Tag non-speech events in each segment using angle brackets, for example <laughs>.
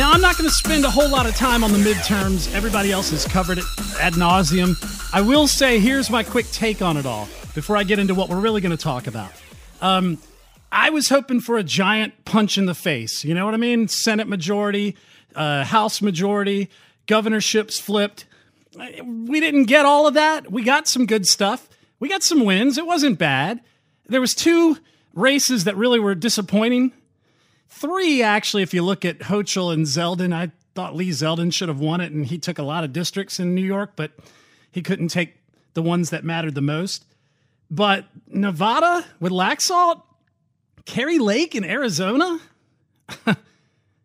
Now, I'm not going to spend a whole lot of time on the midterms. Everybody else has covered it ad nauseum. I will say, here's my quick take on it all before I get into what we're really going to talk about. Um, I was hoping for a giant punch in the face. You know what I mean? Senate majority, uh, House majority, governorships flipped. We didn't get all of that. We got some good stuff. We got some wins. It wasn't bad. There was two races that really were disappointing. Three, actually, if you look at Hochul and Zeldin, I thought Lee Zeldin should have won it, and he took a lot of districts in New York, but he couldn't take the ones that mattered the most. But Nevada with Laxalt, Kari Lake in Arizona. <laughs> I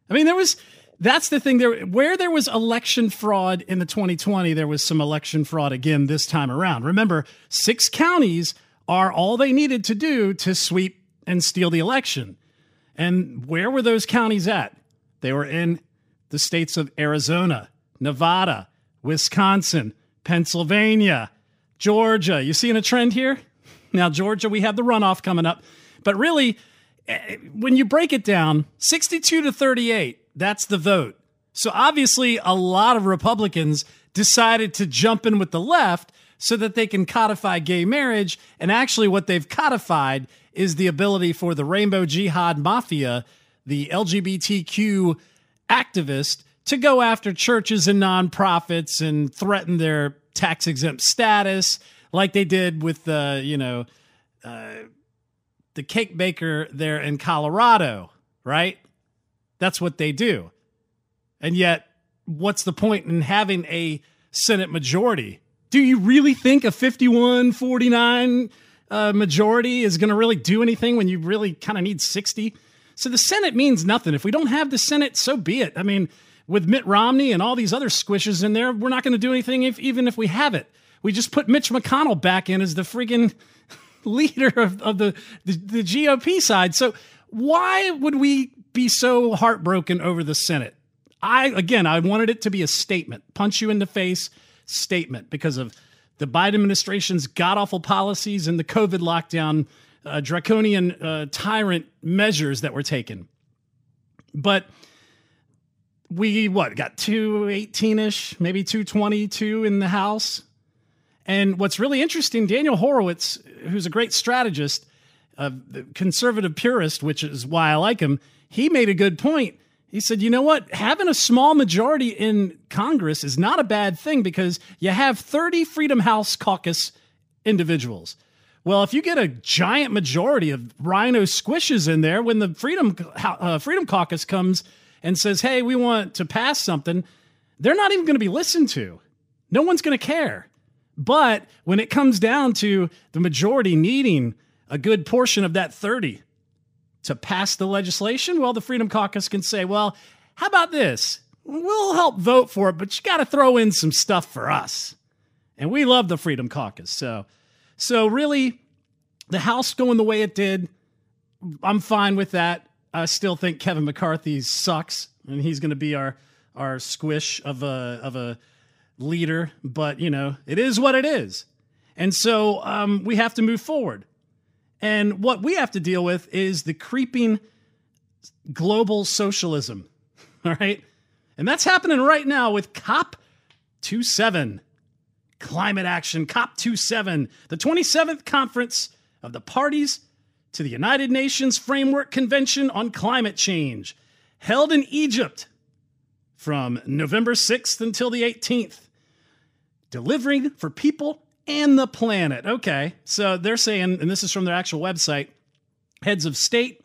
mean, there was that's the thing there where there was election fraud in the 2020 there was some election fraud again this time around remember six counties are all they needed to do to sweep and steal the election and where were those counties at they were in the states of arizona nevada wisconsin pennsylvania georgia you seeing a trend here now georgia we have the runoff coming up but really eh, when you break it down 62 to 38 that's the vote. So obviously, a lot of Republicans decided to jump in with the left so that they can codify gay marriage. And actually, what they've codified is the ability for the Rainbow Jihad Mafia, the LGBTQ activist, to go after churches and nonprofits and threaten their tax exempt status, like they did with the, you know, uh, the cake baker there in Colorado, right? That's what they do. And yet, what's the point in having a Senate majority? Do you really think a 51 49 uh, majority is going to really do anything when you really kind of need 60? So the Senate means nothing. If we don't have the Senate, so be it. I mean, with Mitt Romney and all these other squishes in there, we're not going to do anything if, even if we have it. We just put Mitch McConnell back in as the freaking <laughs> leader of, of the, the, the GOP side. So why would we be so heartbroken over the Senate. I again, I wanted it to be a statement, punch you in the face statement because of the Biden administration's god awful policies and the COVID lockdown, uh, draconian uh, tyrant measures that were taken. But we what got 218 ish, maybe 222 in the House. And what's really interesting, Daniel Horowitz, who's a great strategist, a conservative purist, which is why I like him, he made a good point. He said, you know what? Having a small majority in Congress is not a bad thing because you have 30 Freedom House caucus individuals. Well, if you get a giant majority of rhino squishes in there, when the Freedom uh, Freedom Caucus comes and says, "Hey, we want to pass something," they're not even going to be listened to. No one's going to care. But when it comes down to the majority needing a good portion of that 30 to pass the legislation, well, the Freedom Caucus can say, well, how about this? We'll help vote for it, but you got to throw in some stuff for us. And we love the Freedom Caucus. So, so really, the House going the way it did, I'm fine with that. I still think Kevin McCarthy sucks, and he's going to be our our squish of a of a leader. But you know, it is what it is, and so um, we have to move forward. And what we have to deal with is the creeping global socialism. <laughs> All right. And that's happening right now with COP 27, climate action, COP 27, the 27th conference of the parties to the United Nations Framework Convention on Climate Change, held in Egypt from November 6th until the 18th, delivering for people and the planet. Okay, so they're saying, and this is from their actual website heads of state,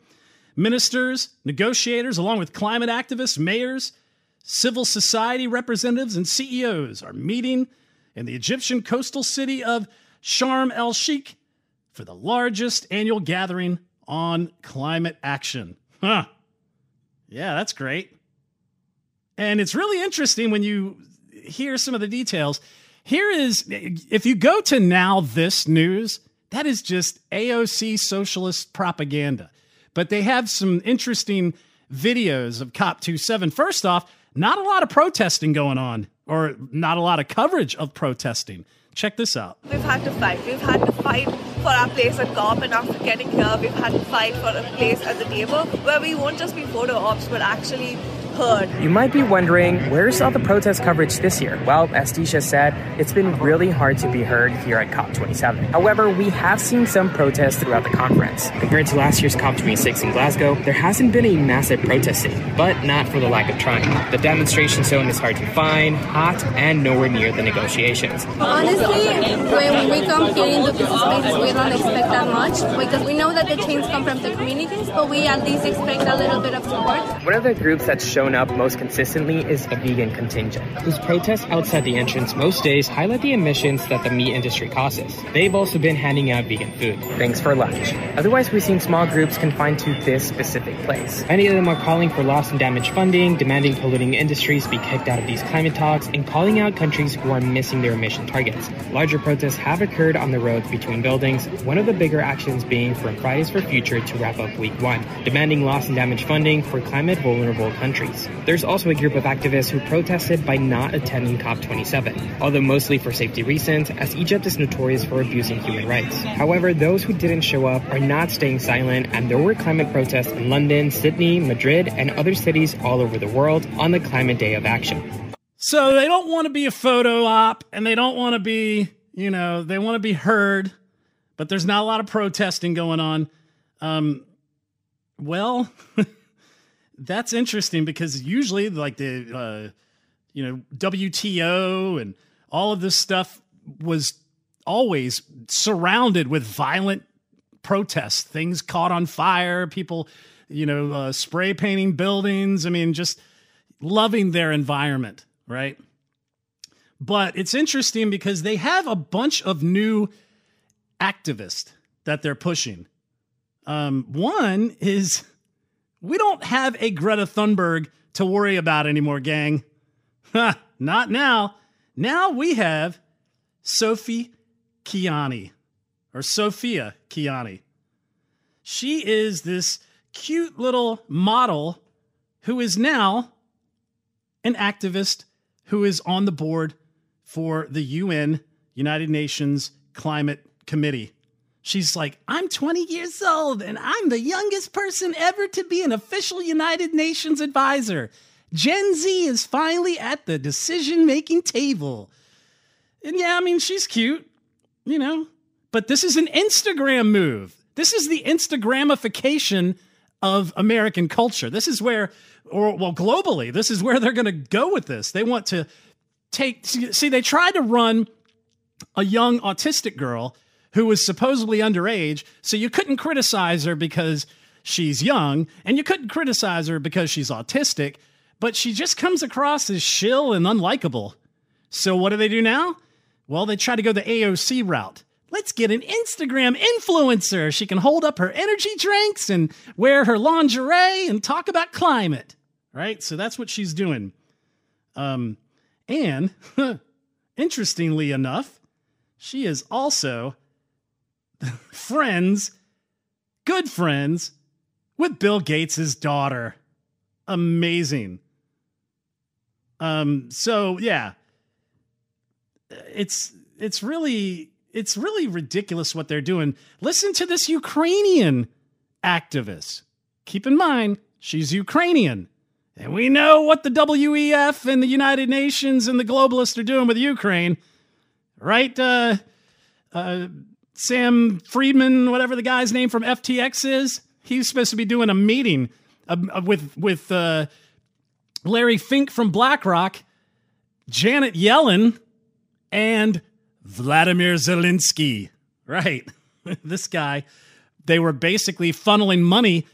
ministers, negotiators, along with climate activists, mayors, civil society representatives, and CEOs are meeting in the Egyptian coastal city of Sharm el Sheikh for the largest annual gathering on climate action. Huh. Yeah, that's great. And it's really interesting when you hear some of the details. Here is, if you go to Now This News, that is just AOC socialist propaganda. But they have some interesting videos of COP27. First off, not a lot of protesting going on, or not a lot of coverage of protesting. Check this out. We've had to fight. We've had to fight for our place at COP, and after getting here, we've had to fight for a place at the table where we won't just be photo ops, but actually You might be wondering, where's all the protest coverage this year? Well, as Tisha said, it's been really hard to be heard here at COP27. However, we have seen some protests throughout the conference. Compared to last year's COP26 in Glasgow, there hasn't been a massive protest scene, but not for the lack of trying. The demonstration zone is hard to find, hot, and nowhere near the negotiations. Honestly, when we come here into these spaces, we don't expect that much because we know that the change come from the communities, but we at least expect a little bit of support. One of the groups that's shown shown up most consistently is a vegan contingent, whose protests outside the entrance most days highlight the emissions that the meat industry causes. They've also been handing out vegan food. Thanks for lunch. Otherwise, we've seen small groups confined to this specific place. Many of them are calling for loss and damage funding, demanding polluting industries be kicked out of these climate talks, and calling out countries who are missing their emission targets. Larger protests have occurred on the roads between buildings, one of the bigger actions being from Fridays for Future to wrap up week one, demanding loss and damage funding for climate vulnerable countries. There's also a group of activists who protested by not attending COP27, although mostly for safety reasons, as Egypt is notorious for abusing human rights. However, those who didn't show up are not staying silent, and there were climate protests in London, Sydney, Madrid, and other cities all over the world on the Climate Day of Action. So they don't want to be a photo op, and they don't want to be, you know, they want to be heard, but there's not a lot of protesting going on. Um, well, <laughs> that's interesting because usually like the uh, you know WTO and all of this stuff was always surrounded with violent protests, things caught on fire, people you know uh, spray painting buildings. I mean, just loving their environment, right? But it's interesting because they have a bunch of new activists that they're pushing. Um, one is we don't have a Greta Thunberg to worry about anymore, gang. <laughs> Not now. Now we have Sophie Kianni, or Sophia Kianni. She is this cute little model who is now an activist who is on the board for the UN, United Nations Climate Committee. She's like, I'm 20 years old and I'm the youngest person ever to be an official United Nations advisor. Gen Z is finally at the decision making table. And yeah, I mean, she's cute, you know, but this is an Instagram move. This is the Instagramification of American culture. This is where, or well, globally, this is where they're going to go with this. They want to take, see, they tried to run a young autistic girl who was supposedly underage. So you couldn't criticize her because she's young, and you couldn't criticize her because she's autistic, but she just comes across as shill and unlikable. So what do they do now? Well, they try to go the AOC route. Let's get an Instagram influencer. She can hold up her energy drinks and wear her lingerie and talk about climate. Right? So that's what she's doing. Um, and <laughs> interestingly enough, she is also <laughs> friends, good friends, with Bill Gates' daughter. Amazing. Um, so yeah. It's it's really it's really ridiculous what they're doing. Listen to this Ukrainian activist. Keep in mind, she's Ukrainian. And we know what the WEF and the United Nations and the globalists are doing with Ukraine. Right? Uh, uh, Sam Friedman, whatever the guy's name from FTX is, he's supposed to be doing a meeting uh, uh, with with uh, Larry Fink from BlackRock, Janet Yellen, and Vladimir Zelensky. Right, <laughs> this guy. They were basically funneling money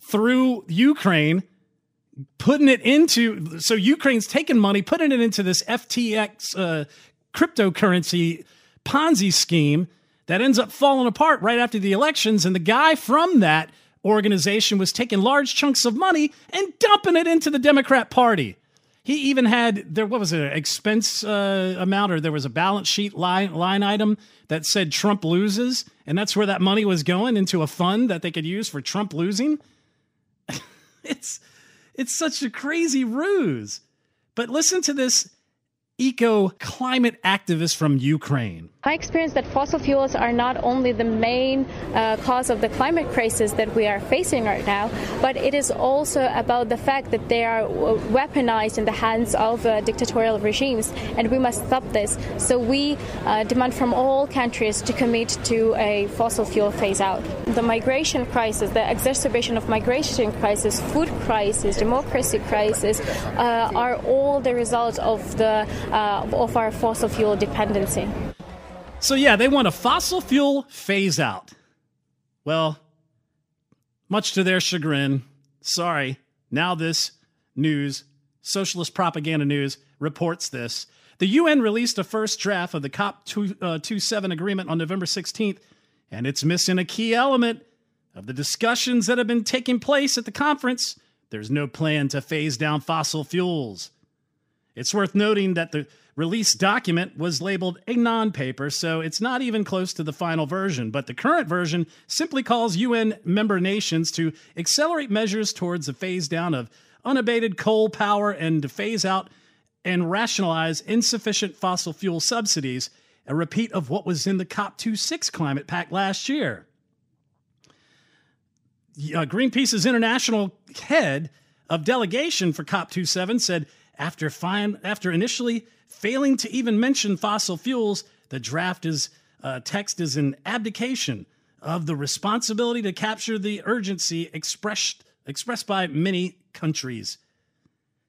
through Ukraine, putting it into. So Ukraine's taking money, putting it into this FTX uh, cryptocurrency Ponzi scheme that ends up falling apart right after the elections. And the guy from that organization was taking large chunks of money and dumping it into the Democrat Party. He even had there what was it expense uh, amount or there was a balance sheet line line item that said Trump loses, and that's where that money was going into a fund that they could use for Trump losing. <laughs> it's it's such a crazy ruse. But listen to this eco climate activist from Ukraine. I experience that fossil fuels are not only the main uh, cause of the climate crisis that we are facing right now, but it is also about the fact that they are weaponized in the hands of uh, dictatorial regimes, and we must stop this. So we uh, demand from all countries to commit to a fossil fuel phase out. The migration crisis, the exacerbation of migration crisis, food crisis, democracy crisis, uh, are all the result of the uh, of our fossil fuel dependency. So, yeah, they want a fossil fuel phase out. Well, much to their chagrin, sorry, now this news, socialist propaganda news, reports this. The UN released a first draft of the COP27 uh, agreement on November 16th, and it's missing a key element of the discussions that have been taking place at the conference. There's no plan to phase down fossil fuels. It's worth noting that the release document was labeled a non paper, so it's not even close to the final version. But the current version simply calls UN member nations to accelerate measures towards a phase down of unabated coal power and to phase out and rationalize insufficient fossil fuel subsidies, a repeat of what was in the COP26 climate pact last year. Uh, Greenpeace's international head of delegation for COP27 said after, fine, after initially failing to even mention fossil fuels, the draft is uh, text is an abdication of the responsibility to capture the urgency expressed expressed by many countries.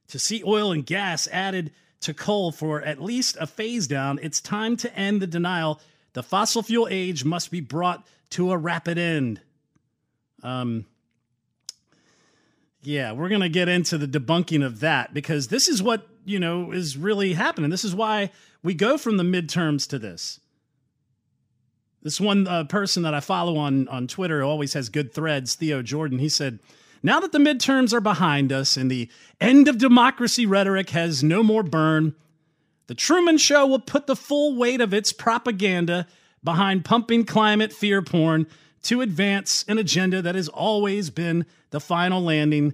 To see oil and gas added to coal for at least a phase down, it's time to end the denial. The fossil fuel age must be brought to a rapid end. Um, yeah, we're going to get into the debunking of that because this is what, you know, is really happening. This is why we go from the midterms to this. This one uh, person that I follow on, on Twitter always has good threads, Theo Jordan. He said, Now that the midterms are behind us and the end of democracy rhetoric has no more burn, the Truman Show will put the full weight of its propaganda behind pumping climate fear porn to advance an agenda that has always been the final landing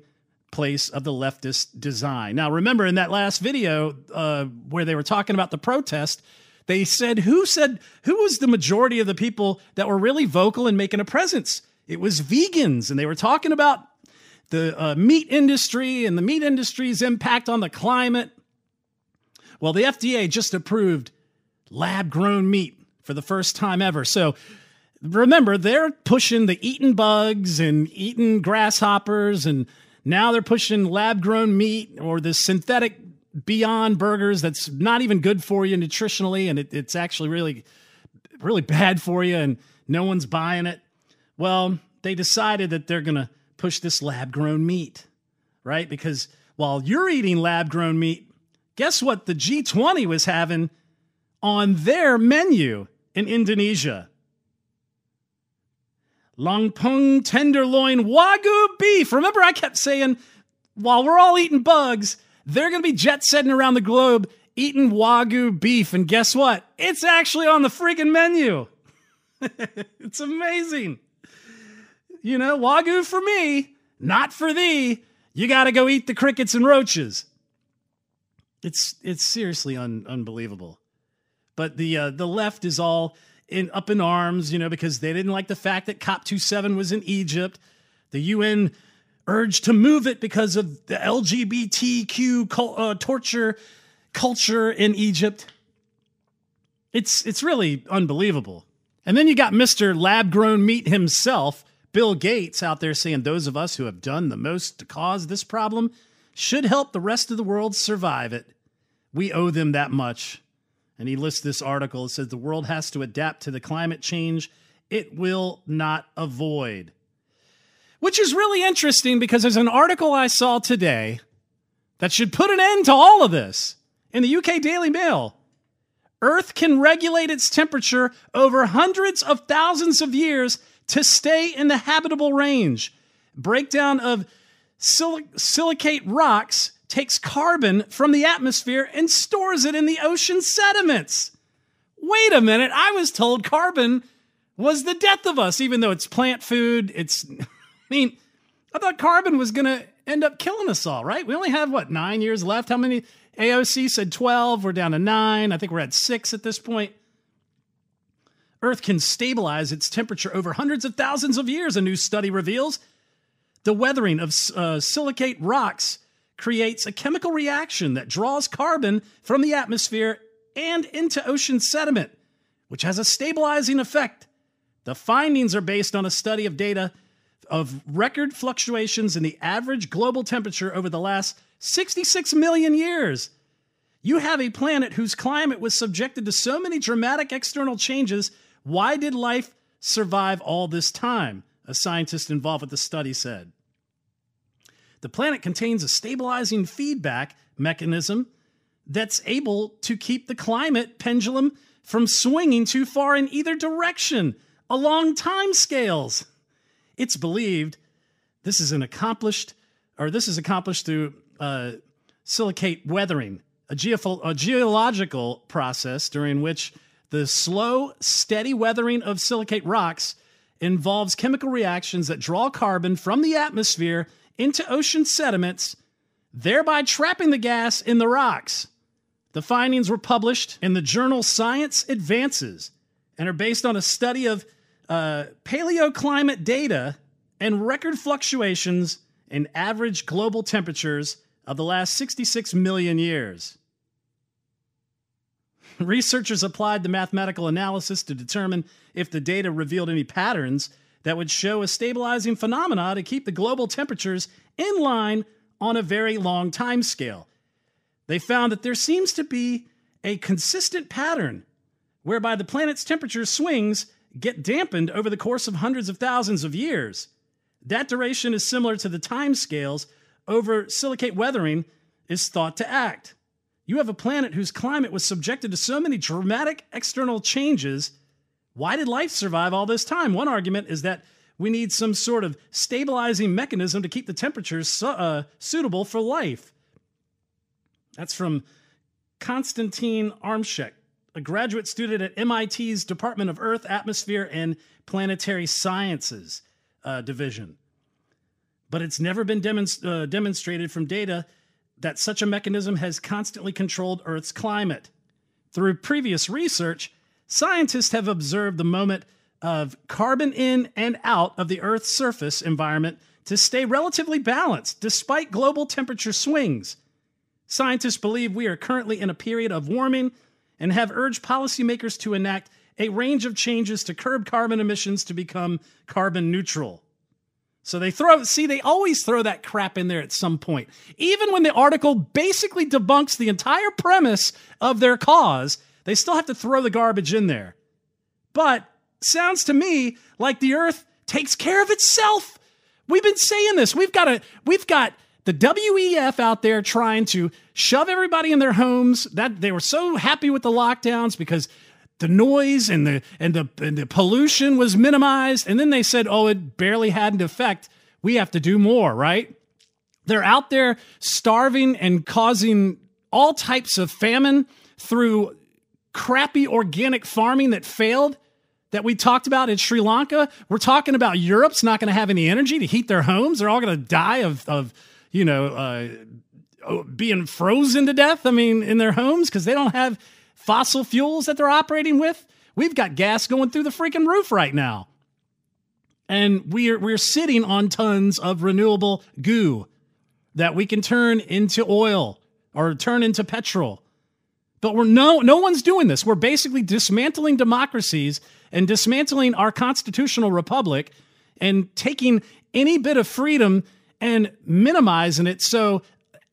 place of the leftist design. Now, remember in that last video uh, where they were talking about the protest, they said who said who was the majority of the people that were really vocal and making a presence? It was vegans, and they were talking about the uh, meat industry and the meat industry's impact on the climate. Well, the FDA just approved lab grown meat for the first time ever. So remember, they're pushing the eating bugs and eating grasshoppers, and now they're pushing lab grown meat or the synthetic Beyond Burgers that's not even good for you nutritionally, and it, it's actually really, really bad for you, and no one's buying it. Well, they decided that they're going to push this lab grown meat, right? Because while you're eating lab grown meat, guess what the G20 was having on their menu in Indonesia? Lampung tenderloin Wagyu beef. Remember, I kept saying, while we're all eating bugs, they're going to be jet setting around the globe eating Wagyu beef. And guess what? It's actually on the freaking menu. <laughs> it's amazing. You know, Wagyu for me, not for thee. You got to go eat the crickets and roaches. It's it's seriously un- unbelievable. But the uh, the left is all in up in arms, you know, because they didn't like the fact that COP27 was in Egypt. The UN urged to move it because of the LGBTQ uh, torture culture in Egypt. It's it's really unbelievable. And then you got Mr. Lab Grown Meat himself, Bill Gates, out there saying those of us who have done the most to cause this problem should help the rest of the world survive it. We owe them that much. And he lists this article. It says the world has to adapt to the climate change it will not avoid. Which is really interesting because there's an article I saw today that should put an end to all of this in the UK Daily Mail. Earth can regulate its temperature over hundreds of thousands of years to stay in the habitable range. Breakdown of sil- silicate rocks takes carbon from the atmosphere and stores it in the ocean sediments. Wait a minute, I was told carbon was the death of us, even though it's plant food. It's, <laughs> I mean, I thought carbon was going to end up killing us all, right? We only have, what, nine years left? How many? AOC said 12. We're down to nine. I think we're at six at this point. Earth can stabilize its temperature over hundreds of thousands of years, a new study reveals. The weathering of uh, silicate rocks creates a chemical reaction that draws carbon from the atmosphere and into ocean sediment, which has a stabilizing effect. The findings are based on a study of data of record fluctuations in the average global temperature over the last 66 million years. You have a planet whose climate was subjected to so many dramatic external changes why did life survive all this time? A scientist involved with the study said. The planet contains a stabilizing feedback mechanism that's able to keep the climate pendulum from swinging too far in either direction along time scales. It's believed this is an accomplished, or this is accomplished through uh, silicate weathering, a, geoph- a geological process during which the slow, steady weathering of silicate rocks involves chemical reactions that draw carbon from the atmosphere into ocean sediments, thereby trapping the gas in the rocks. The findings were published in the journal Science Advances and are based on a study of uh, paleoclimate data and record fluctuations in average global temperatures of the last 66 million years. Researchers applied the mathematical analysis to determine if the data revealed any patterns that would show a stabilizing phenomena to keep the global temperatures in line on a very long time scale. They found that there seems to be a consistent pattern whereby the planet's temperature swings get dampened over the course of hundreds of thousands of years. That duration is similar to the time scales over silicate weathering is thought to act. You have a planet whose climate was subjected to so many dramatic external changes. Why did life survive all this time? One argument is that we need some sort of stabilizing mechanism to keep the temperatures su- uh, suitable for life. That's from Konstantin Armshek, a graduate student at MIT's Department of Earth, Atmosphere, and Planetary Sciences uh, division. But it's never been demonst- uh, demonstrated from data that such a mechanism has constantly controlled Earth's climate. Through previous research, scientists have observed the moment of carbon in and out of the Earth's surface environment to stay relatively balanced despite global temperature swings. Scientists believe we are currently in a period of warming and have urged policymakers to enact a range of changes to curb carbon emissions to become carbon neutral. So they throw, see, they always throw that crap in there at some point. Even when the article basically debunks the entire premise of their cause, they still have to throw the garbage in there. But sounds to me like the earth takes care of itself. We've been saying this. We've got a, we've got the WEF out there trying to shove everybody in their homes. That they were so happy with the lockdowns because the noise and the and the and the pollution was minimized and then they said oh it barely had an effect we have to do more right they're out there starving and causing all types of famine through crappy organic farming that failed that we talked about in Sri Lanka we're talking about Europe's not going to have any energy to heat their homes they're all going to die of of you know uh, being frozen to death i mean in their homes because they don't have fossil fuels that they're operating with. We've got gas going through the freaking roof right now. And we're we're sitting on tons of renewable goo that we can turn into oil or turn into petrol. But we're no no one's doing this. We're basically dismantling democracies and dismantling our constitutional republic and taking any bit of freedom and minimizing it so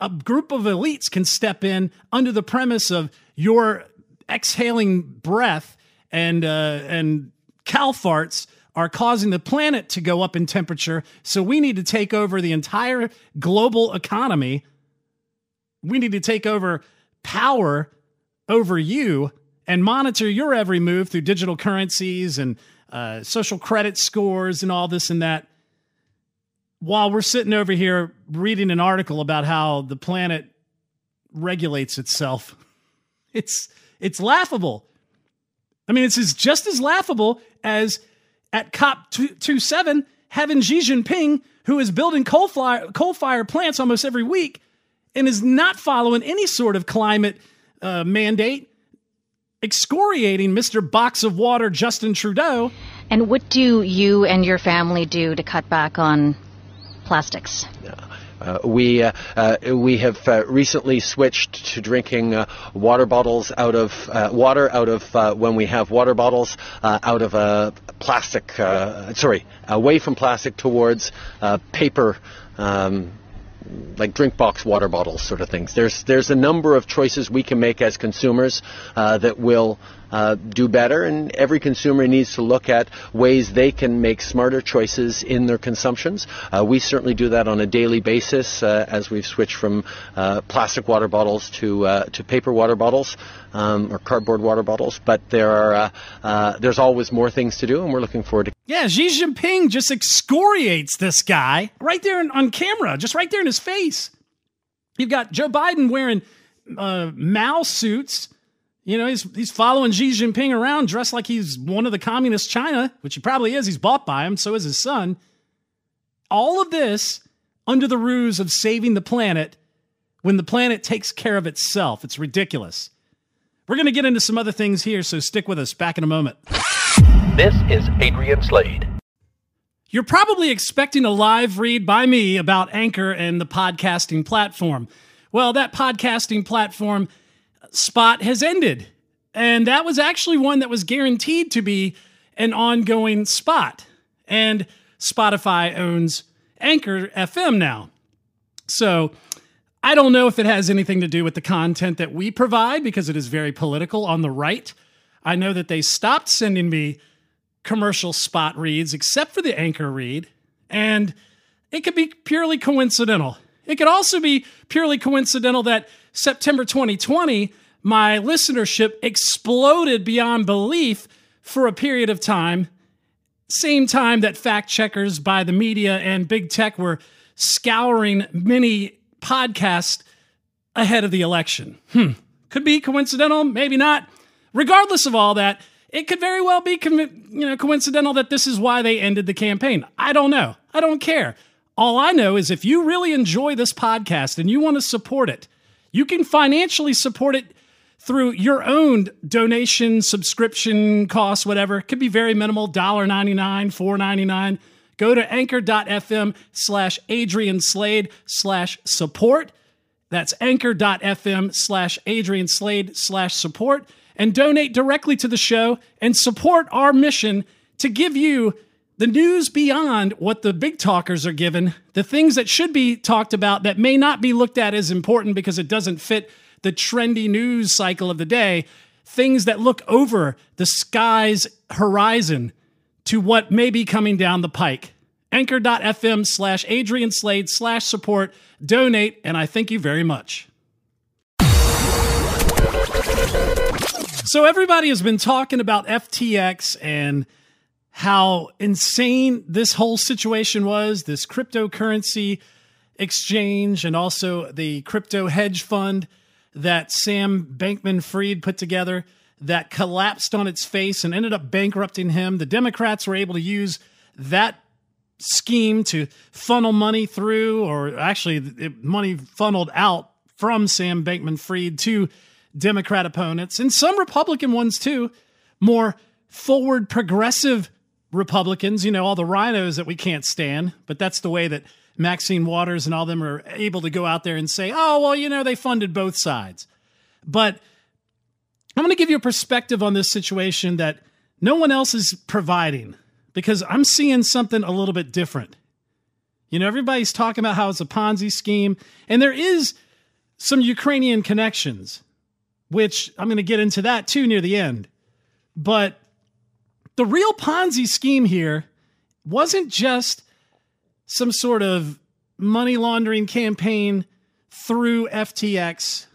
a group of elites can step in under the premise of your exhaling breath and uh, and cow farts are causing the planet to go up in temperature. So we need to take over the entire global economy. We need to take over power over you and monitor your every move through digital currencies and uh, social credit scores and all this and that. While we're sitting over here reading an article about how the planet regulates itself. <laughs> It's it's laughable. I mean, it's just as laughable as at COP 27 having Xi Jinping, who is building coal fire, coal fire plants almost every week and is not following any sort of climate uh, mandate, excoriating Mr. Box of Water Justin Trudeau. And what do you and your family do to cut back on plastics? Uh, we uh, uh, we have uh, recently switched to drinking uh, water bottles out of uh, water out of when we have water bottles out of a plastic sorry away from plastic towards paper. Um, like drink box water bottles sort of things. There's there's a number of choices we can make as consumers uh, that will uh, do better, and every consumer needs to look at ways they can make smarter choices in their consumptions. Uh, we certainly do that on a daily basis uh, as we've switched from uh, plastic water bottles to uh, to paper water bottles um, or cardboard water bottles. But there are there's always more things to do, and we're looking forward to. Yeah, Xi Jinping just excoriates this guy right there on camera, just right there in his face. You've got Joe Biden wearing uh, Mao suits you know, he's he's following Xi Jinping around dressed like he's one of the communist China, which he probably is. He's bought by him, so is his son. All of this under the ruse of saving the planet when the planet takes care of itself. It's ridiculous. We're going to get into some other things here, so stick with us. Back in a moment. This is Adrian Slade. You're probably expecting a live read by me about Anchor and the podcasting platform. Well, that podcasting platform spot has ended. And that was actually one that was guaranteed to be an ongoing spot. And Spotify owns Anchor FM now. So I don't know if it has anything to do with the content that we provide because it is very political on the right. I know that they stopped sending me commercial spot reads except for the Anchor read. And it could be purely coincidental. It could also be purely coincidental that September 2020 my listenership exploded beyond belief for a period of time. Same time that fact checkers by the media and big tech were scouring many podcasts ahead of the election. Hmm. Could be coincidental, maybe not. Regardless of all that, it could very well be you know coincidental that this is why they ended the campaign. I don't know. I don't care. All I know is if you really enjoy this podcast and you want to support it, you can financially support it through your own donation, subscription costs, whatever. It could be very minimal, $1.99, $4.99. Go to anchor.fm slash Adrian Slade slash support. That's anchor.fm slash Adrian Slade slash support and donate directly to the show and support our mission to give you the news beyond what the big talkers are given, the things that should be talked about that may not be looked at as important because it doesn't fit the trendy news cycle of the day, things that look over the sky's horizon to what may be coming down the pike. Anchor.fm slash Adrian Slade slash support. Donate, and I thank you very much. So, everybody has been talking about FTX and how insane this whole situation was this cryptocurrency exchange and also the crypto hedge fund that Sam Bankman Fried put together that collapsed on its face and ended up bankrupting him. The Democrats were able to use that scheme to funnel money through, or actually, money funneled out from Sam Bankman Fried to Democrat opponents and some Republican ones too, more forward progressive Republicans, you know, all the rhinos that we can't stand, but that's the way that Maxine Waters and all them are able to go out there and say, oh, well, you know, they funded both sides. But I'm going to give you a perspective on this situation that no one else is providing because I'm seeing something a little bit different. You know, everybody's talking about how it's a Ponzi scheme, and there is some Ukrainian connections, which I'm going to get into that too near the end. But the real Ponzi scheme here wasn't just some sort of money laundering campaign through FTX,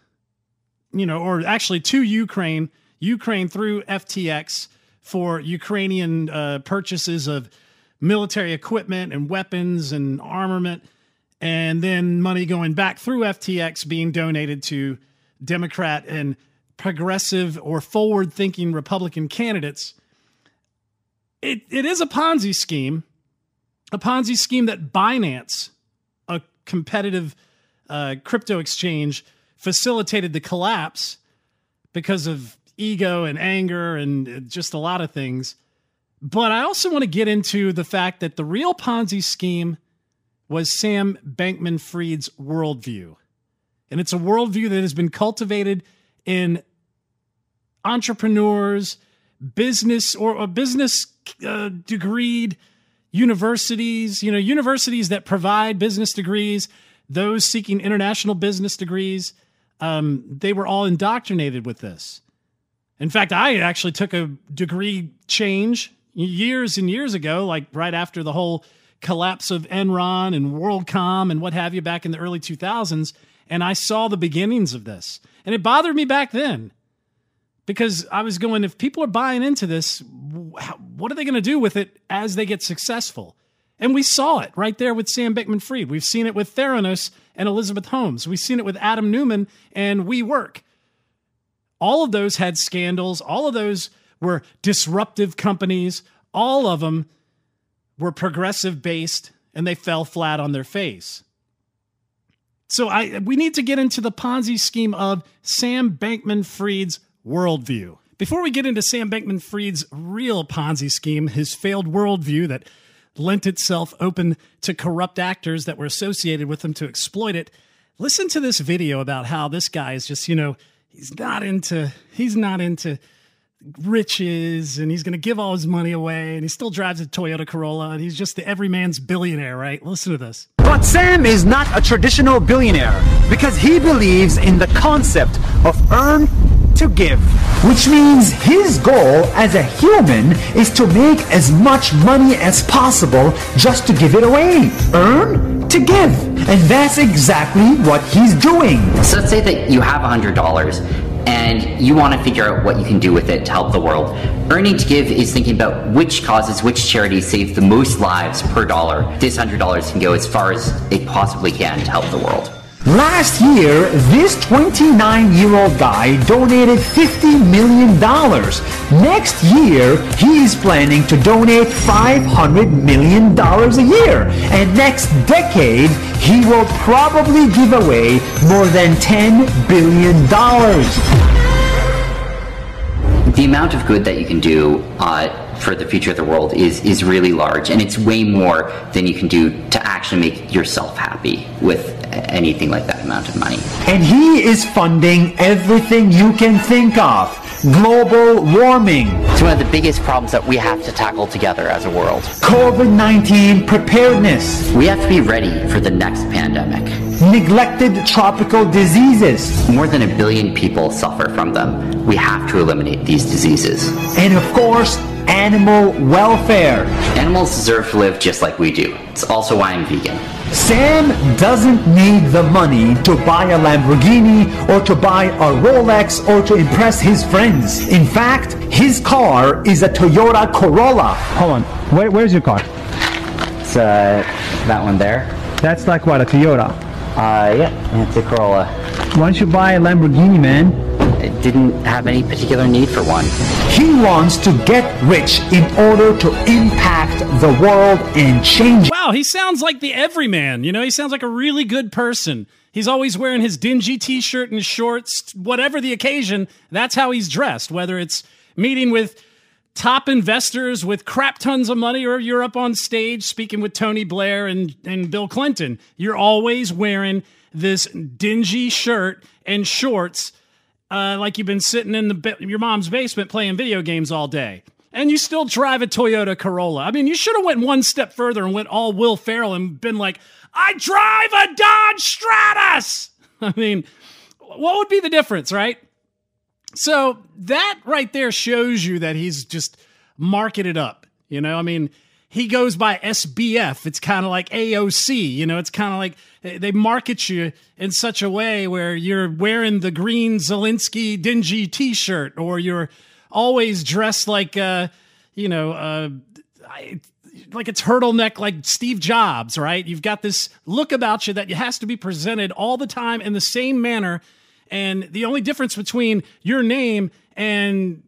you know, or actually to Ukraine, Ukraine through FTX for Ukrainian uh, purchases of military equipment and weapons and armament, and then money going back through FTX being donated to Democrat and progressive or forward thinking Republican candidates. It, it is a Ponzi scheme, a Ponzi scheme that Binance, a competitive uh, crypto exchange, facilitated the collapse because of ego and anger and just a lot of things. But I also want to get into the fact that the real Ponzi scheme was Sam Bankman Fried's worldview. And it's a worldview that has been cultivated in entrepreneurs, business or, or business uh, degreed universities, you know, universities that provide business degrees, those seeking international business degrees, um, they were all indoctrinated with this. In fact, I actually took a degree change years and years ago, like right after the whole collapse of Enron and WorldCom and what have you back in the early 2000s. And I saw the beginnings of this. And it bothered me back then because I was going, if people are buying into this, what are they going to do with it as they get successful? And we saw it right there with Sam Bankman Fried. We've seen it with Theranos and Elizabeth Holmes. We've seen it with Adam Neumann and WeWork. All of those had scandals. All of those were disruptive companies. All of them were progressive based and they fell flat on their face. So I we need to get into the Ponzi scheme of Sam Bankman Fried's worldview. Before we get into Sam Bankman Fried's real Ponzi scheme, his failed worldview that lent itself open to corrupt actors that were associated with him to exploit it, listen to this video about how this guy is just, you know, he's not into he's not into riches and he's going to give all his money away and he still drives a Toyota Corolla and he's just the everyman's billionaire, right? Listen to this. But Sam is not a traditional billionaire because he believes in the concept of earn to give, which means his goal as a human is to make as much money as possible just to give it away. Earn to give. And that's exactly what he's doing. So let's say that you have $100 and you want to figure out what you can do with it to help the world. Earning to Give is thinking about which causes, which charities save the most lives per dollar. This $100 can go as far as it possibly can to help the world. Last year, this 29 year old guy donated $50 million. Next year, he is planning to donate $500 million a year. And next decade, he will probably give away more than $10 billion. The amount of good that you can do uh, for the future of the world is is really large, and it's way more than you can do to actually make yourself happy with anything like that amount of money. And he is funding everything you can think of. Global warming. It's one of the biggest problems that we have to tackle together as a world. COVID-19 preparedness. We have to be ready for the next pandemic. Neglected tropical diseases. More than a billion people suffer from them. We have to eliminate these diseases. And of course, animal welfare. Animals deserve to live just like we do. It's also why I'm vegan. Sam doesn't need the money to buy a Lamborghini or to buy a Rolex or to impress his friends. In fact, his car is a Toyota Corolla. Hold on. Where, where's your car? It's uh, that one there. That's like what, a Toyota? Uh, yeah, it's a Corolla. Why don't you buy a Lamborghini, man? Didn't have any particular need for one. He wants to get rich in order to impact the world and change. Wow, he sounds like the everyman. You know, he sounds like a really good person. He's always wearing his dingy t shirt and shorts, whatever the occasion. That's how he's dressed, whether it's meeting with top investors with crap tons of money or you're up on stage speaking with Tony Blair and, and Bill Clinton. You're always wearing this dingy shirt and shorts uh, like you've been sitting in the your mom's basement playing video games all day, and you still drive a Toyota Corolla. I mean, you should have went one step further and went all Will Ferrell and been like, "I drive a Dodge Stratus." <laughs> I mean, what would be the difference, right? So that right there shows you that he's just marketed up. You know, I mean, he goes by SBF. It's kind of like AOC. You know, it's kind of like they market you in such a way where you're wearing the green Zelensky dingy T-shirt, or you're always dressed like, uh, you know, uh, like a turtleneck, like Steve Jobs. Right? You've got this look about you that has to be presented all the time in the same manner And the only difference between your name and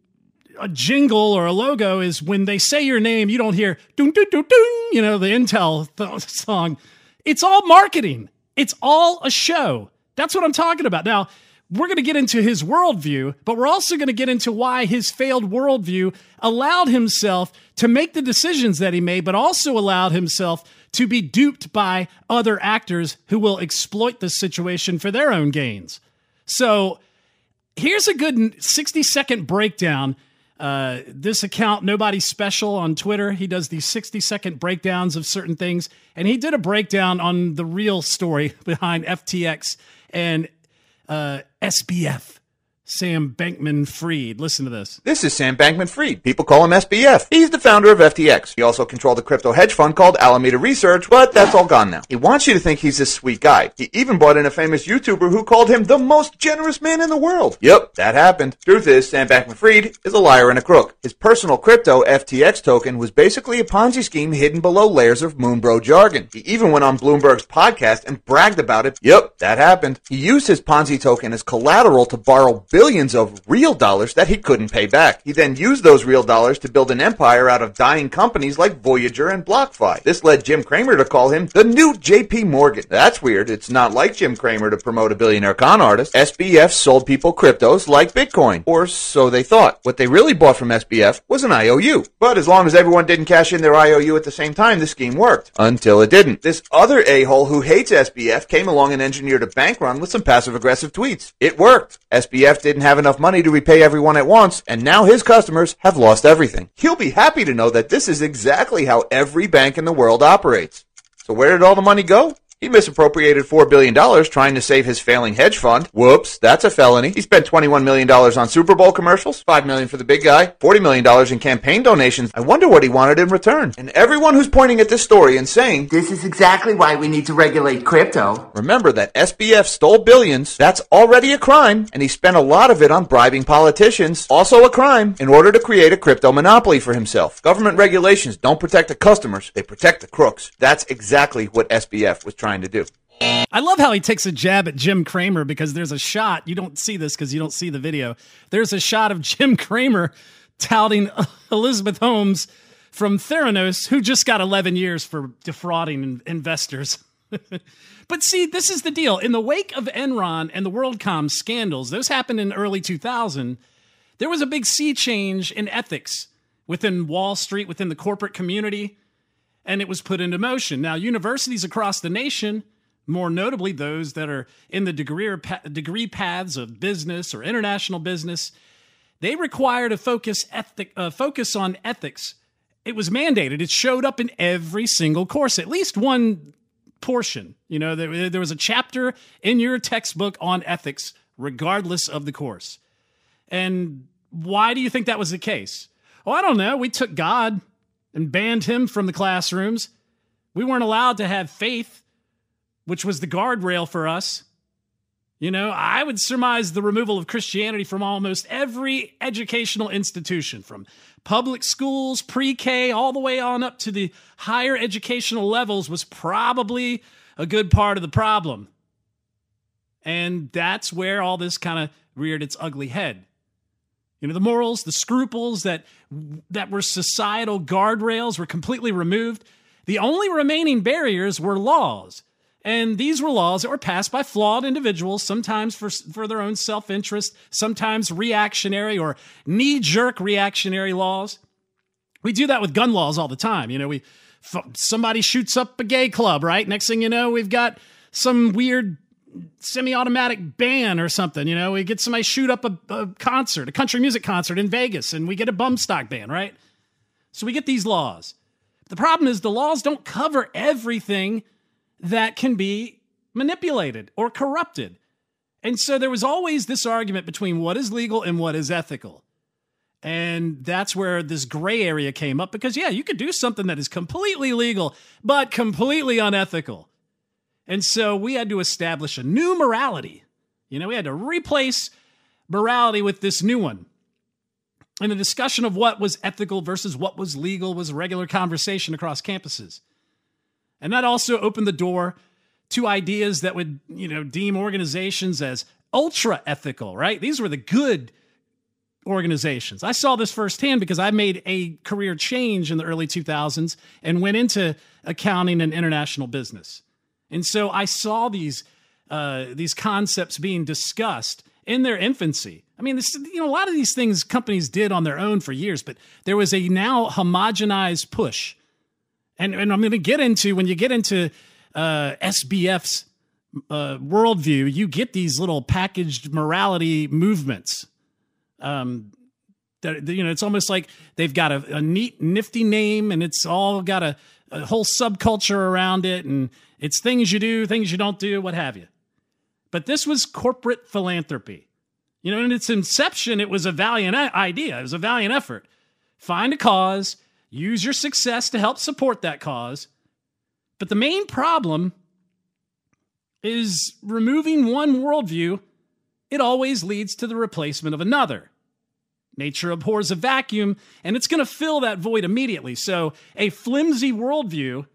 a jingle or a logo is when they say your name, you don't hear ding, ding, ding, ding, you know, the Intel th- song. It's all marketing. It's all a show. That's what I'm talking about. Now, we're going to get into his worldview, but we're also going to get into why his failed worldview allowed himself to make the decisions that he made, but also allowed himself to be duped by other actors who will exploit the situation for their own gains. So here's a good 60 second breakdown. Uh, this account, Nobody Special on Twitter, he does these 60 second breakdowns of certain things. And he did a breakdown on the real story <laughs> behind FTX and uh, SBF. Sam Bankman Fried. Listen to this. This is Sam Bankman Fried. People call him SBF. He's the founder of FTX. He also controlled a crypto hedge fund called Alameda Research, but that's all gone now. He wants you to think he's this sweet guy. He even brought in a famous YouTuber who called him the most generous man in the world. Yep, that happened. Truth is, Sam Bankman Fried is a liar and a crook. His personal crypto FTX token was basically a Ponzi scheme hidden below layers of Moonbro jargon. He even went on Bloomberg's podcast and bragged about it. Yep, that happened. He used his Ponzi token as collateral to borrow billions of real dollars that he couldn't pay back. He then used those real dollars to build an empire out of dying companies like Voyager and BlockFi. This led Jim Cramer to call him the new JP Morgan. That's weird. It's not like Jim Cramer to promote a billionaire con artist. SBF sold people cryptos like Bitcoin, or so they thought. What they really bought from SBF was an IOU. But as long as everyone didn't cash in their IOU at the same time, the scheme worked. Until it didn't. This other a-hole who hates SBF came along and engineered a bank run with some passive aggressive tweets. It worked. SBF didn't have enough money to repay everyone at once, and now his customers have lost everything. He'll be happy to know that this is exactly how every bank in the world operates. So where did all the money go? He misappropriated $4 billion trying to save his failing hedge fund. Whoops, that's a felony. He spent $21 million on Super Bowl commercials, 5 million for the big guy, $40 million in campaign donations. I wonder what he wanted in return. And everyone who's pointing at this story and saying, This is exactly why we need to regulate crypto. Remember that SBF stole billions. That's already a crime. And he spent a lot of it on bribing politicians. Also a crime in order to create a crypto monopoly for himself. Government regulations don't protect the customers. They protect the crooks. That's exactly what SBF was trying to do. I love how he takes a jab at Jim Cramer because there's a shot. You don't see this because you don't see the video. There's a shot of Jim <laughs> Cramer touting <laughs> Elizabeth Holmes from Theranos, who just got 11 years for defrauding investors. <laughs> but see, this is the deal. In the wake of Enron and the WorldCom scandals, those happened in early 2000. There was a big sea change in ethics within Wall Street, within the corporate community, and it was put into motion. Now, universities across the nation, more notably those that are in the degree, degree paths of business or international business, they require to focus ethic, uh, focus on ethics. It was mandated. It showed up in every single course, at least one portion. You know, there, there was a chapter in your textbook on ethics, regardless of the course. And why do you think that was the case? Oh, I don't know. We took God and banned him from the classrooms. We weren't allowed to have faith, which was the guardrail for us. You know, I would surmise the removal of Christianity from almost every educational institution, from public schools, pre K, all the way on up to the higher educational levels, was probably a good part of the problem. And that's where all this kind of reared its ugly head. You know, the morals, the scruples that that were societal guardrails were completely removed. The only remaining barriers were laws. And these were laws that were passed by flawed individuals, sometimes for, for their own self interest, sometimes reactionary or knee jerk reactionary laws. We do that with gun laws all the time. You know, we somebody shoots up a gay club, right? Next thing you know, we've got some weird semi-automatic ban or something. You know, we get somebody shoot up a, a, concert, a country music concert in Vegas, and we get a bump stock ban, right? So we get these laws. The problem is the laws don't cover everything that can be manipulated or corrupted. And so there was always this argument between what is legal and what is ethical. And that's where this gray area came up because, yeah, you could do something that is completely legal, but completely unethical. And so we had to establish a new morality. You know, we had to replace morality with this new one. And the discussion of what was ethical versus what was legal was a regular conversation across campuses. And that also opened the door to ideas that would, you know, deem organizations as ultra ethical, right? These were the good organizations. I saw this firsthand because I made a career change in the early 2000s and went into accounting and international business. And so I saw these uh, these concepts being discussed in their infancy. I mean, this, you know, a lot of these things companies did on their own for years, but there was a now homogenized push. And, and I'm going to get into when you get into uh, SBF's uh, worldview, you get these little packaged morality movements. Um, that you know, it's almost like they've got a, a neat, nifty name, and it's all got a, a whole subculture around it, and it's things you do, things you don't do, what have you. But this was corporate philanthropy. You know, in its inception, it was a valiant idea, it was a valiant effort. Find a cause, use your success to help support that cause. But the main problem is removing one worldview, it always leads to the replacement of another. Nature abhors a vacuum, and it's going to fill that void immediately. So, a flimsy worldview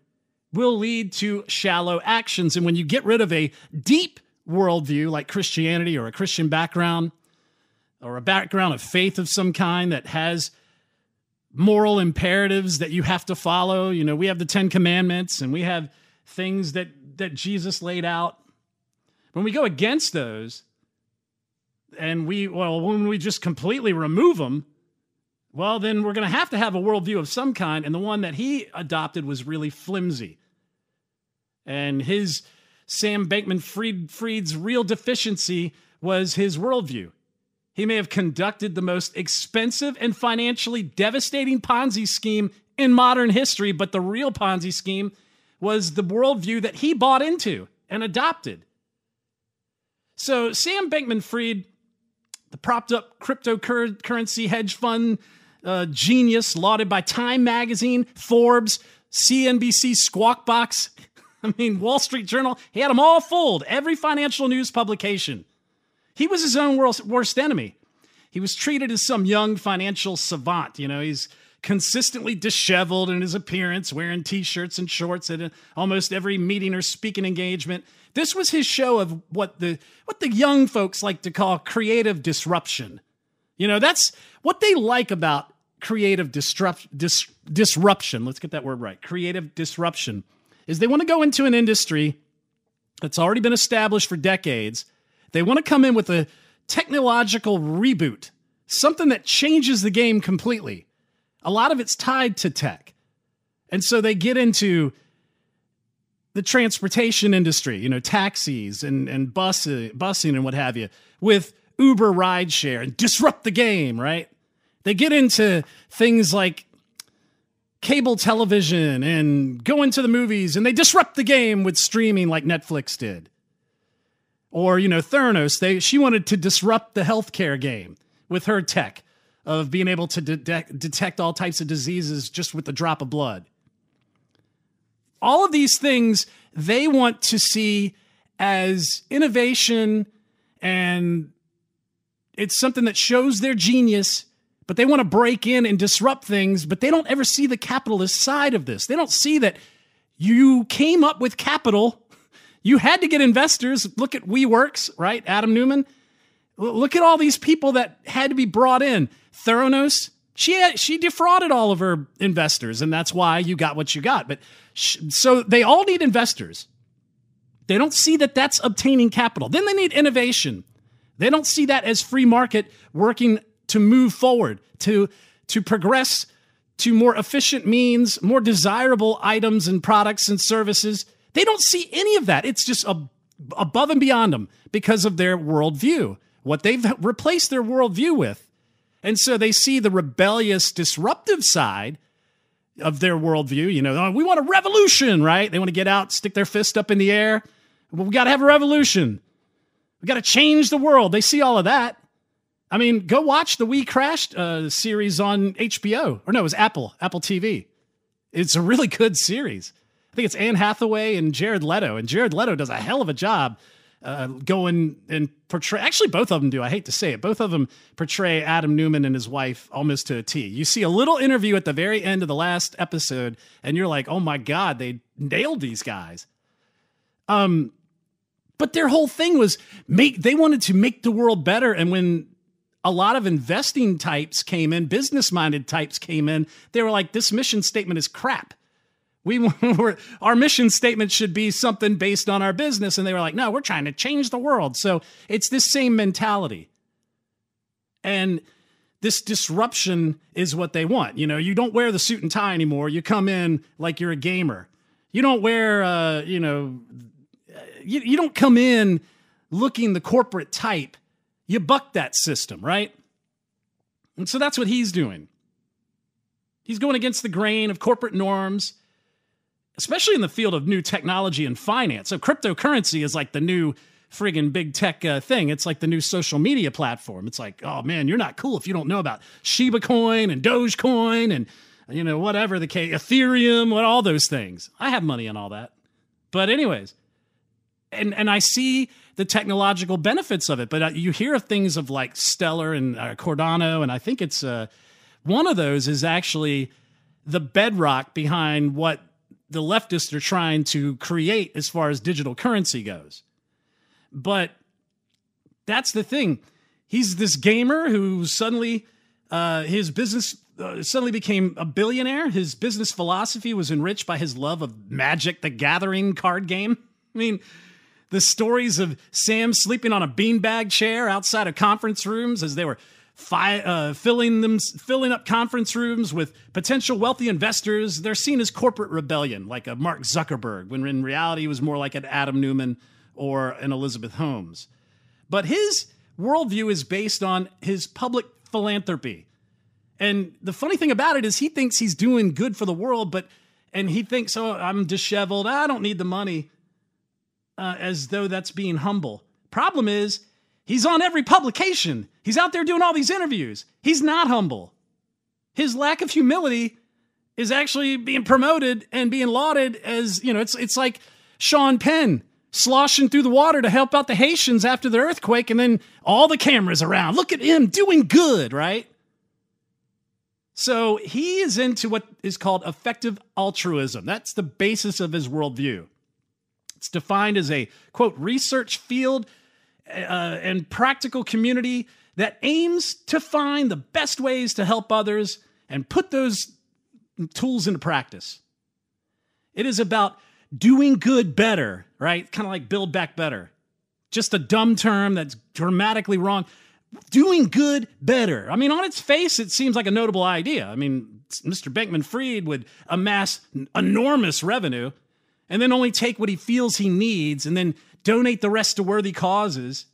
will lead to shallow actions. And when you get rid of a deep worldview like Christianity or a Christian background or a background of faith of some kind that has moral imperatives that you have to follow. You know, we have the 10 commandments and we have things that that Jesus laid out. When we go against those and we well when we just completely remove them, well then we're going to have to have a worldview of some kind and the one that he adopted was really flimsy. And his Sam Bankman Fried's real deficiency was his worldview. He may have conducted the most expensive and financially devastating Ponzi scheme in modern history, but the real Ponzi scheme was the worldview that he bought into and adopted. So, Sam Bankman Fried, the propped up cryptocurrency hedge fund uh, genius, lauded by Time Magazine, Forbes, CNBC, Squawk Box, <laughs> I mean, Wall Street Journal, he had them all fooled, every financial news publication. He was his own worst, enemy. He was treated as some young financial savant. You know, he's consistently disheveled in his appearance, wearing t shirts and shorts at almost every meeting or speaking engagement. This was his show of what the what the young folks like to call creative disruption. You know, that's what they like about creative disrupt, dis, disruption. Let's get that word right. Creative disruption is they want to go into an industry that's already been established for decades. They want to come in with a technological reboot, something that changes the game completely. A lot of it's tied to tech. And so they get into the transportation industry, you know, taxis and, and bus, busing and what have you, with Uber rideshare and disrupt the game, right? They get into things like cable television and go into the movies and they disrupt the game with streaming like Netflix did. Or, you know, Theranos, they she wanted to disrupt the healthcare game with her tech of being able to de- detect all types of diseases just with a drop of blood. All of these things they want to see as innovation and it's something that shows their genius but they want to break in and disrupt things, but they don't ever see the capitalist side of this. They don't see that you came up with capital. You had to get investors. Look at WeWorks, right? Adam Neumann Look at all these people that had to be brought in. Theranos, she she defrauded all of her investors, and that's why you got what you got. But sh- so they all need investors. They don't see that that's obtaining capital. Then they need innovation. They don't see that as free market working to move forward, to, to progress to more efficient means, more desirable items and products and services. They don't see any of that. It's just above and beyond them because of their worldview, what they've replaced their worldview with. And so they see the rebellious, disruptive side of their worldview. You know, oh, we want a revolution, right? They want to get out, stick their fist up in the air. Well, we got to have a revolution. We got to change the world. They see all of that. I mean, go watch the We Crashed uh, series on HBO. Or no, it was Apple, Apple TV. It's a really good series. I think it's Anne Hathaway and Jared Leto. And Jared Leto does a hell of a job uh, going and portray. Actually, both of them do. I hate to say it. Both of them portray Adam Neumann and his wife almost to a T. You see a little interview at the very end of the last episode, and you're like, oh my God, they nailed these guys. Um, But their whole thing was make they wanted to make the world better. And when a lot of investing types came in, business minded types came in, they were like, this mission statement is crap. <laughs> We were, our mission statement should be something based on our business. And they were like, no, we're trying to change the world. So it's this same mentality. And this disruption is what they want. You know, you don't wear the suit and tie anymore. You come in like you're a gamer. You don't wear, uh, you know, you, you don't come in looking the corporate type. You buck that system, right? And so that's what he's doing. He's going against the grain of corporate norms, especially in the field of new technology and finance. So cryptocurrency is like the new friggin' big tech uh, thing. It's like the new social media platform. It's like, oh man, you're not cool if you don't know about Shiba Coin and Dogecoin and you know whatever the case, Ethereum, what all those things. I have money on all that. But anyways, and and I see the technological benefits of it. But uh, you hear of things of like Stellar and uh, Cardano, and I think it's uh, one of those is actually the bedrock behind what the leftists are trying to create as far as digital currency goes. But that's the thing. He's this gamer who suddenly uh, his business uh, suddenly became a billionaire. His business philosophy was enriched by his love of Magic: The Gathering card game. <laughs> I mean, the stories of Sam sleeping on a beanbag chair outside of conference rooms as they were fi- uh, filling them filling up conference rooms with potential wealthy investors. They're seen as corporate rebellion, like a Mark Zuckerberg, when in reality he was more like an Adam Neumann or an Elizabeth Holmes. But his worldview is based on his public philanthropy. And the funny thing about it is he thinks he's doing good for the world, but and he thinks, oh, I'm disheveled. I don't need the money, uh, as though that's being humble. Problem is, he's on every publication. He's out there doing all these interviews. He's not humble. His lack of humility is actually being promoted and being lauded as, you know, it's it's like Sean Penn sloshing through the water to help out the Haitians after the earthquake, and then all the cameras around. Look at him doing good, right? So he is into what is called effective altruism. That's the basis of his worldview. It's defined as a quote research field uh, and practical community that aims to find the best ways to help others and put those tools into practice. It is about doing good better, right? Kind of like build back better. Just a dumb term that's dramatically wrong. Doing good better. I mean, on its face, it seems like a notable idea. I mean, Mr. Bankman Fried would amass enormous revenue and then only take what he feels he needs and then donate the rest to worthy causes.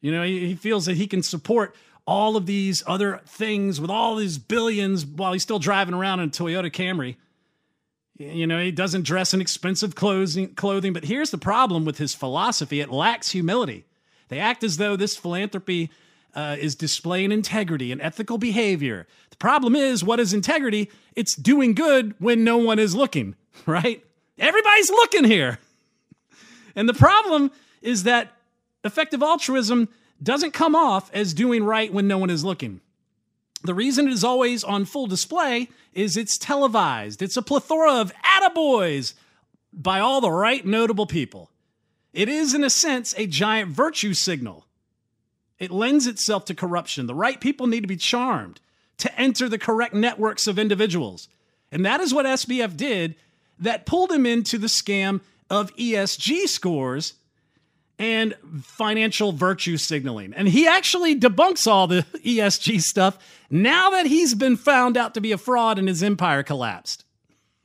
You know, he, feels that he can support all of these other things with all these billions while he's still driving around in a Toyota Camry. You know, he doesn't dress in expensive clothing, clothing, but here's the problem with his philosophy it lacks humility. They act as though this philanthropy uh, is displaying integrity and ethical behavior. The problem is, what is integrity? It's doing good when no one is looking, <laughs> right? Everybody's looking here. And the problem is that effective altruism doesn't come off as doing right when no one is looking. The reason it is always on full display is it's televised. It's a plethora of attaboys by all the right notable people. It is, in a sense, a giant virtue signal. It lends itself to corruption. The right people need to be charmed to enter the correct networks of individuals. And that is what SBF did that pulled him into the scam of ESG scores and financial virtue signaling. And he actually debunks all the <laughs> ESG stuff now that he's been found out to be a fraud and his empire collapsed. <laughs>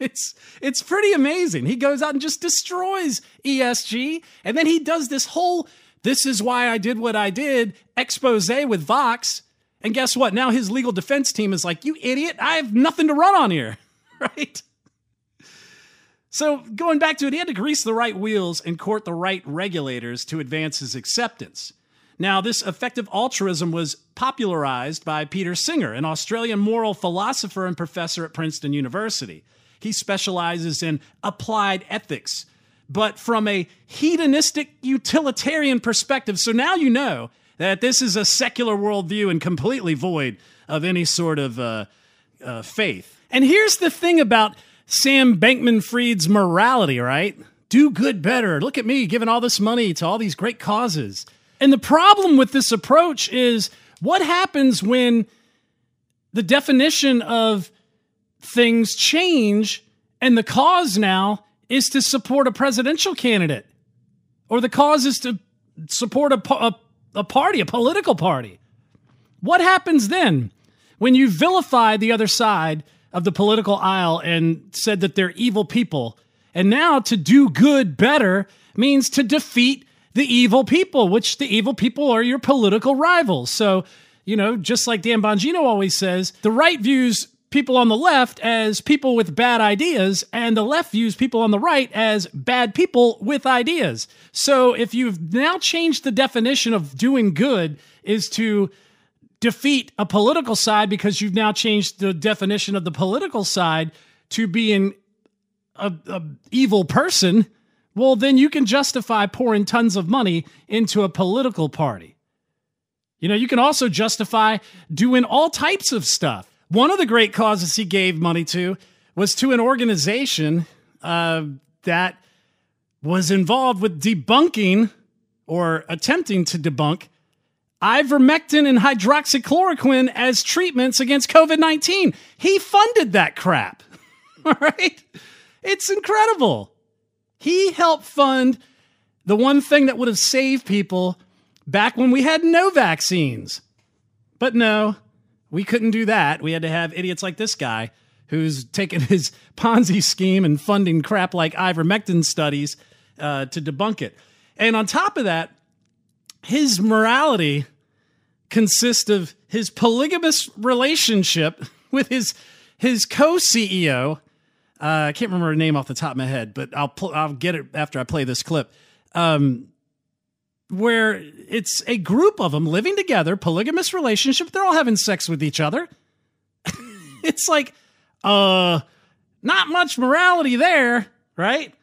It's it's pretty amazing. He goes out and just destroys ESG and then he does this whole this is why I did what I did expose with Vox. And guess what? Now his legal defense team is like, "You idiot, I have nothing to run on here." <laughs> right? So, going back to it, he had to grease the right wheels and court the right regulators to advance his acceptance. Now, this effective altruism was popularized by Peter Singer, an Australian moral philosopher and professor at Princeton University. He specializes in applied ethics, but from a hedonistic utilitarian perspective. So now you know that this is a secular worldview and completely void of any sort of uh, uh, faith. And here's the thing about Sam Bankman Fried's morality, right? do good better. Look at me giving all this money to all these great causes. And the problem with this approach is what happens when the definition of things change and the cause now is to support a presidential candidate or the cause is to support a, a, a party, a political party. What happens then when you vilify the other side of the political aisle and said that they're evil people? And now to do good better means to defeat the evil people, which the evil people are your political rivals. So, you know, just like Dan Bongino always says, the right views people on the left as people with bad ideas, and the left views people on the right as bad people with ideas. So if you've now changed the definition of doing good is to defeat a political side because you've now changed the definition of the political side to being a, a evil person, well, then you can justify pouring tons of money into a political party. You know, you can also justify doing all types of stuff. One of the great causes he gave money to was to an organization uh, that was involved with debunking or attempting to debunk ivermectin and hydroxychloroquine as treatments against COVID 19. He funded that crap. <laughs> All right? It's incredible. He helped fund the one thing that would have saved people back when we had no vaccines. But no, we couldn't do that. We had to have idiots like this guy who's taken <laughs> his Ponzi scheme and funding crap like ivermectin studies uh, to debunk it. And on top of that, his morality consists of his polygamous relationship with his his co-CEO uh, I can't remember her name off the top of my head, but I'll pl- I'll get it after I play this clip. Um, where it's a group of them living together, polygamous relationship. They're all having sex with each other. <laughs> it's like, uh, not much morality there, right?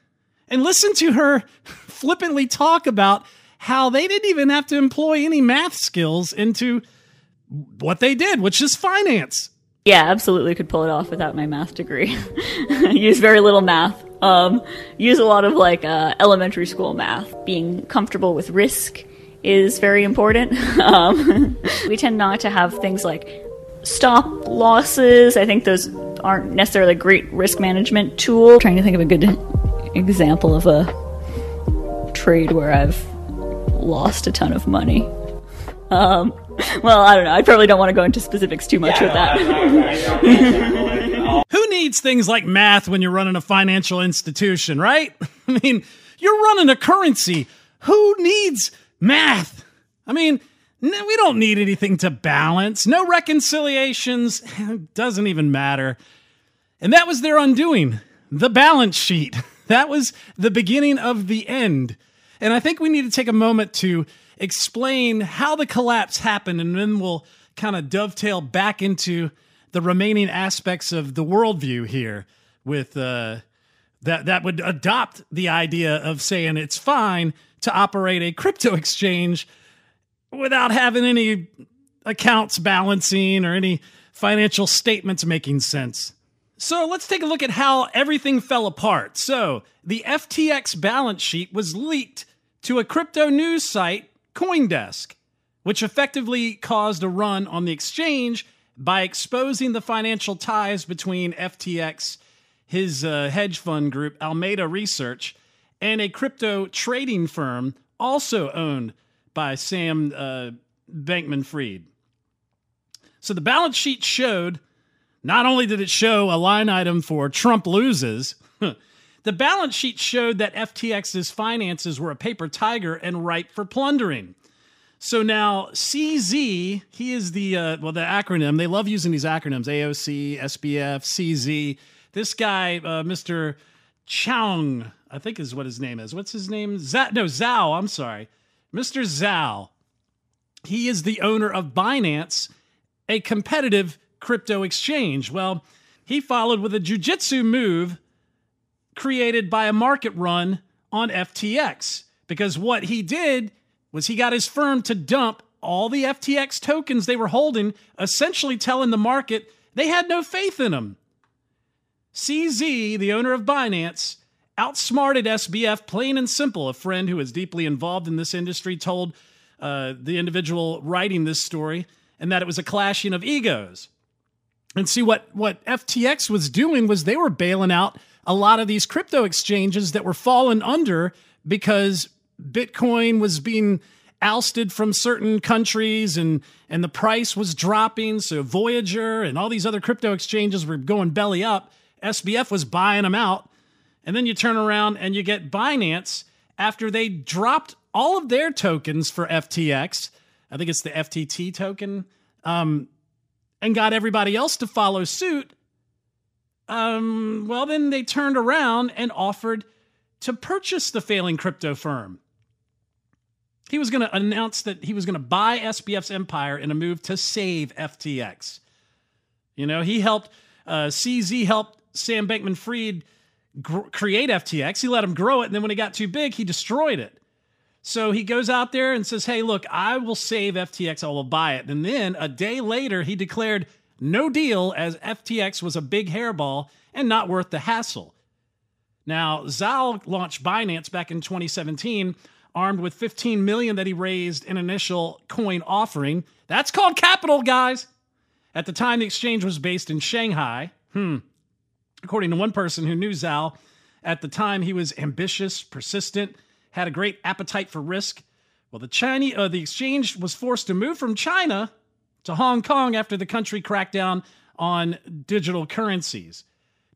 And listen to her <laughs> flippantly talk about how they didn't even have to employ any math skills into what they did, which is finance yeah, absolutely could pull it off without my math degree. <laughs> use very little math. Um, use a lot of like uh, elementary school math. Being comfortable with risk is very important. <laughs> um, we tend not to have things like stop losses. I think those aren't necessarily a great risk management tool. I'm trying to think of a good example of a trade where I've lost a ton of money. Um, well, I don't know. I probably don't want to go into specifics too much yeah, with that. <laughs> Who needs things like math when you're running a financial institution, right? <laughs> I mean, you're running a currency. Who needs math? I mean, we don't need anything to balance. No reconciliations. <laughs> Doesn't even matter. And that was their undoing. The balance sheet. That was the beginning of the end. And I think we need to take a moment to explain how the collapse happened, and then we'll kind of dovetail back into the remaining aspects of the worldview here with uh, that that would adopt the idea of saying it's fine to operate a crypto exchange without having any accounts balancing or any financial statements making sense. So let's take a look at how everything fell apart. So the FTX balance sheet was leaked to a crypto news site Coindesk, which effectively caused a run on the exchange by exposing the financial ties between FTX, his uh, hedge fund group, Alameda Research, and a crypto trading firm also owned by Sam uh, Bankman Fried. So the balance sheet showed not only did it show a line item for Trump loses, <laughs> the balance sheet showed that FTX's finances were a paper tiger and ripe for plundering. So now CZ, he is the uh, well the acronym. They love using these acronyms: AOC, SBF, CZ. This guy, uh, Mr. Chang, I think is what his name is. What's his name? Z- no, Zhao. I'm sorry, Mr. Zhao. He is the owner of Binance, a competitive crypto exchange. Well, he followed with a jujitsu move created by a market run on FTX because what he did was he got his firm to dump all the FTX tokens they were holding, essentially telling the market they had no faith in them. CZ, the owner of Binance, outsmarted SBF plain and simple. A friend who is deeply involved in this industry told uh, the individual writing this story, and that it was a clashing of egos. And see what what FTX was doing was they were bailing out a lot of these crypto exchanges that were falling under because Bitcoin was being ousted from certain countries and and the price was dropping. So Voyager and all these other crypto exchanges were going belly up. SBF was buying them out. And then you turn around and you get Binance after they dropped all of their tokens for FTX I think it's the FTT token. Um, and got everybody else to follow suit um, well then they turned around and offered to purchase the failing crypto firm he was going to announce that he was going to buy SBF's empire in a move to save FTX. You know, he helped, uh, CZ helped Sam Bankman Fried gr- create FTX. He let him grow it. And then when it got too big, he destroyed it. So he goes out there and says, Hey, look, I will save FTX. I will buy it. And then a day later, he declared no deal as FTX was a big hairball and not worth the hassle. Now, Zhao launched Binance back in 2017 armed with 15 million that he raised in initial coin offering. That's called capital, guys. At the time, the exchange was based in Shanghai. Hmm. According to one person who knew Zhao, at the time he was ambitious, persistent, had a great appetite for risk. Well, the Chinese, uh, the exchange was forced to move from China to Hong Kong after the country cracked down on digital currencies.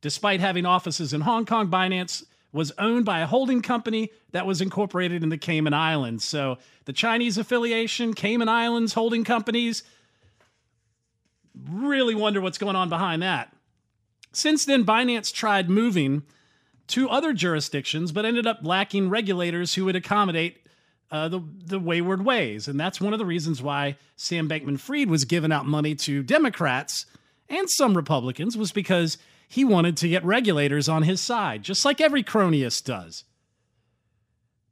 Despite having offices in Hong Kong, Binance was owned by a holding company that was incorporated in the Cayman Islands. So the Chinese affiliation, Cayman Islands holding companies, really wonder what's going on behind that. Since then, Binance tried moving to other jurisdictions, but ended up lacking regulators who would accommodate uh, the, the wayward ways. And that's one of the reasons why Sam Bankman Fried was giving out money to Democrats and some Republicans, was because he wanted to get regulators on his side, just like every cronyist does.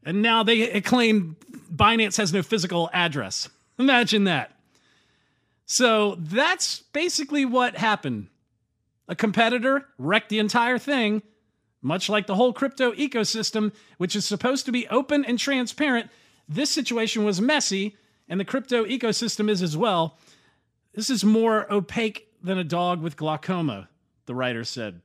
And now they claim Binance has no physical address. <laughs> Imagine that. So that's basically what happened. A competitor wrecked the entire thing, much like the whole crypto ecosystem, which is supposed to be open and transparent. This situation was messy, and the crypto ecosystem is as well. This is more opaque than a dog with glaucoma the writer said.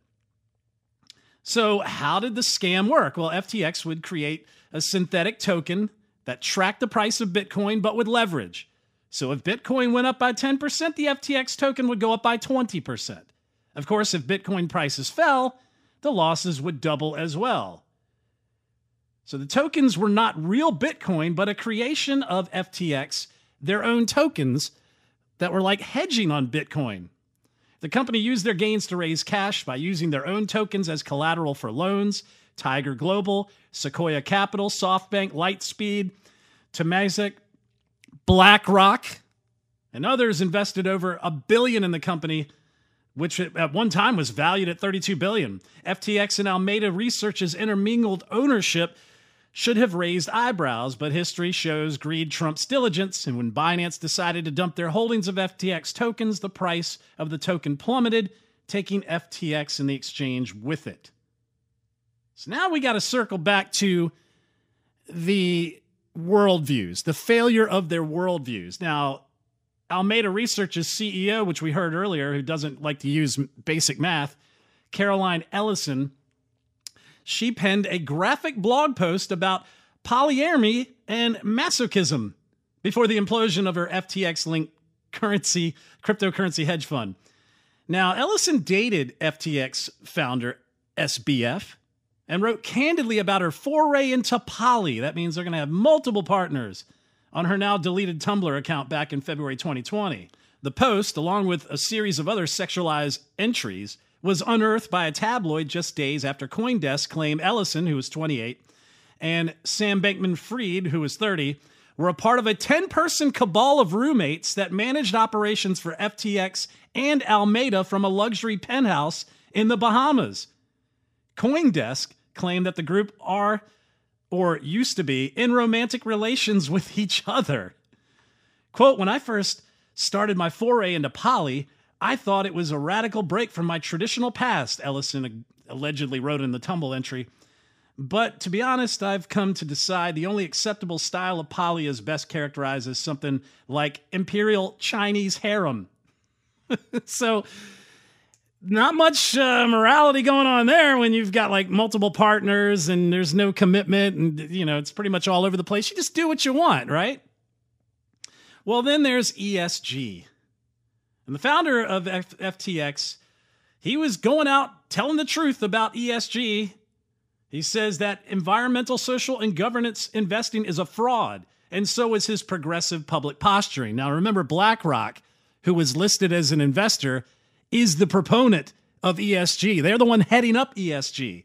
So, how did the scam work? Well, FTX would create a synthetic token that tracked the price of Bitcoin but with leverage. So, if Bitcoin went up by 10%, the FTX token would go up by 20%. Of course, if Bitcoin prices fell, the losses would double as well. So, the tokens were not real Bitcoin, but a creation of FTX, their own tokens that were like hedging on Bitcoin. The company used their gains to raise cash by using their own tokens as collateral for loans. Tiger Global, Sequoia Capital, SoftBank, Lightspeed, Temasek, BlackRock, and others invested over a billion in the company, which at one time was valued at 32 billion. FTX and Alameda Research's intermingled ownership should have raised eyebrows, but history shows greed trumps diligence. And when Binance decided to dump their holdings of FTX tokens, the price of the token plummeted, taking FTX and the exchange with it. So now we got to circle back to the worldviews, the failure of their worldviews. Now, Alameda Research's CEO, which we heard earlier, who doesn't like to use basic math, Caroline Ellison, she penned a graphic blog post about polyamory and masochism before the implosion of her FTX linked currency cryptocurrency hedge fund. Now, Ellison dated FTX founder SBF and wrote candidly about her foray into poly. That means they're going to have multiple partners on her now deleted Tumblr account back in February 2020. The post, along with a series of other sexualized entries, was unearthed by a tabloid just days after Coindesk claimed Ellison, who was 28, and Sam Bankman Fried, who was 30, were a part of a 10 person cabal of roommates that managed operations for FTX and Alameda from a luxury penthouse in the Bahamas. Coindesk claimed that the group are, or used to be, in romantic relations with <laughs> each other. Quote, when I first started my foray into poly, I thought it was a radical break from my traditional past, Ellison allegedly wrote in the Tumblr entry. But to be honest, I've come to decide the only acceptable style of poly is best characterized as something like imperial Chinese harem. <laughs> so, not much uh, morality going on there when you've got like multiple partners and there's no commitment and you know it's pretty much all over the place. You just do what you want right? Well then there's esg and the founder of F- ftx he was going out telling the truth about esg he says that environmental social and governance investing is a fraud and so is his progressive public posturing. Now remember blackrock who was listed as an investor is the proponent of ESG. They're the one heading up ESG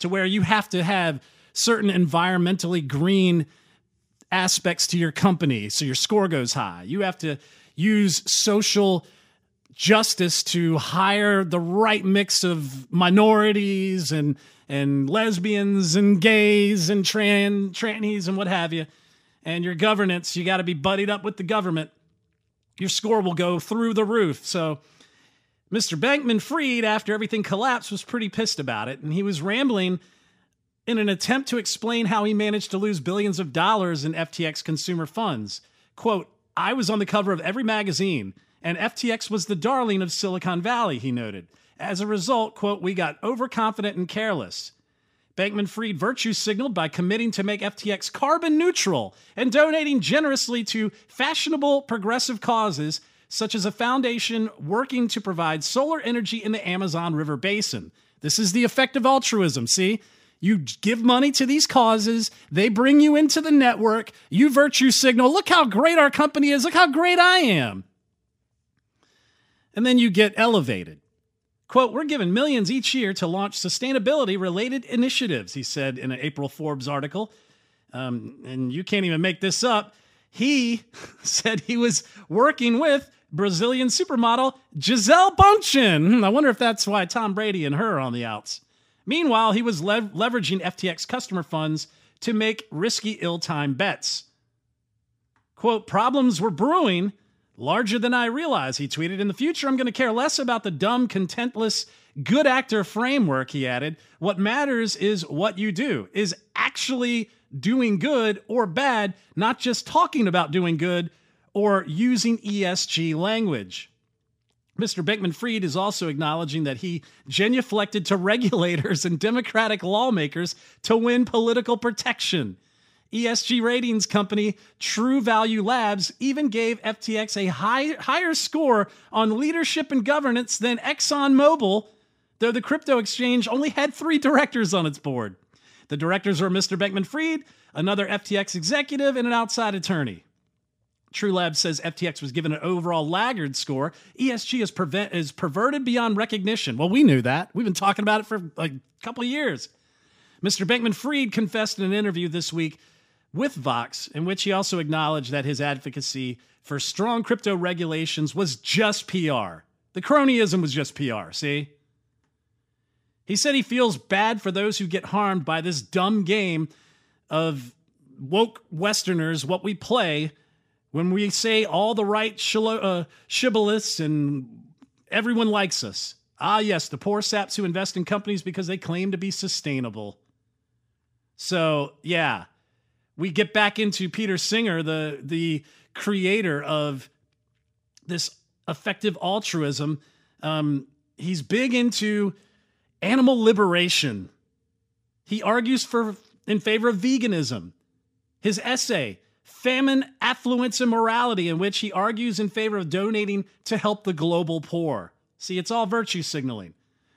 to where you have to have certain environmentally green aspects to your company so your score goes high. You have to use social justice to hire the right mix of minorities and and lesbians and gays and tran trannies and what have you. And your governance, you got to be buddied up with the government. Your score will go through the roof. So Mr. Bankman Fried, after everything collapsed, was pretty pissed about it, and he was rambling in an attempt to explain how he managed to lose billions of dollars in FTX consumer funds. Quote, I was on the cover of every magazine, and FTX was the darling of Silicon Valley, he noted. As a result, quote, we got overconfident and careless. Bankman Fried virtue signaled by committing to make FTX carbon neutral and donating generously to fashionable progressive causes such as a foundation working to provide solar energy in the Amazon River Basin. This is the effect of altruism, see? You give money to these causes, they bring you into the network, you virtue signal, look how great our company is, look how great I am. And then you get elevated. Quote, we're given millions each year to launch sustainability related initiatives, he said in an April Forbes article. Um, and you can't even make this up. He <laughs> said he was working with Brazilian supermodel Gisele Bündchen. Hmm, I wonder if that's why Tom Brady and her are on the outs. Meanwhile, he was lev- leveraging FTX customer funds to make risky ill time bets. Quote, problems were brewing larger than I realized, he tweeted. In the future, I'm going to care less about the dumb, contentless, good actor framework, he added. What matters is what you do, is actually doing good or bad, not just talking about doing good or using ESG language. Mr. Bankman Fried is also acknowledging that he genuflected to <laughs> regulators and Democratic lawmakers to win political protection. ESG ratings company Truvalue Labs even gave FTX a high, higher score on leadership and governance than ExxonMobil, though the crypto exchange only had three directors on its board. The directors are Mr. Bankman Fried, another FTX executive, and an outside attorney. TrueLab says FTX was given an overall laggard score. ESG is, prevent, is perverted beyond recognition. Well, we knew that. We've been talking about it for a couple years. Mr. Bankman Fried confessed in an interview this week with Vox, in which he also acknowledged that his advocacy for strong crypto regulations was just PR. The cronyism was just PR, see? He said he feels bad for those who get harmed by this dumb game of woke Westerners, what we play when we say all the right shilo- uh, shibboleths and everyone likes us. Ah, yes, the poor saps who invest in companies because they claim to be sustainable. So, yeah, we get back into Peter Singer, the, the creator of this effective altruism. Um, he's big into animal liberation. He argues for in favor of veganism. His essay, Famine, Affluence, and Morality, in which he argues in favor of donating to help the global poor. See, it's all virtue signaling.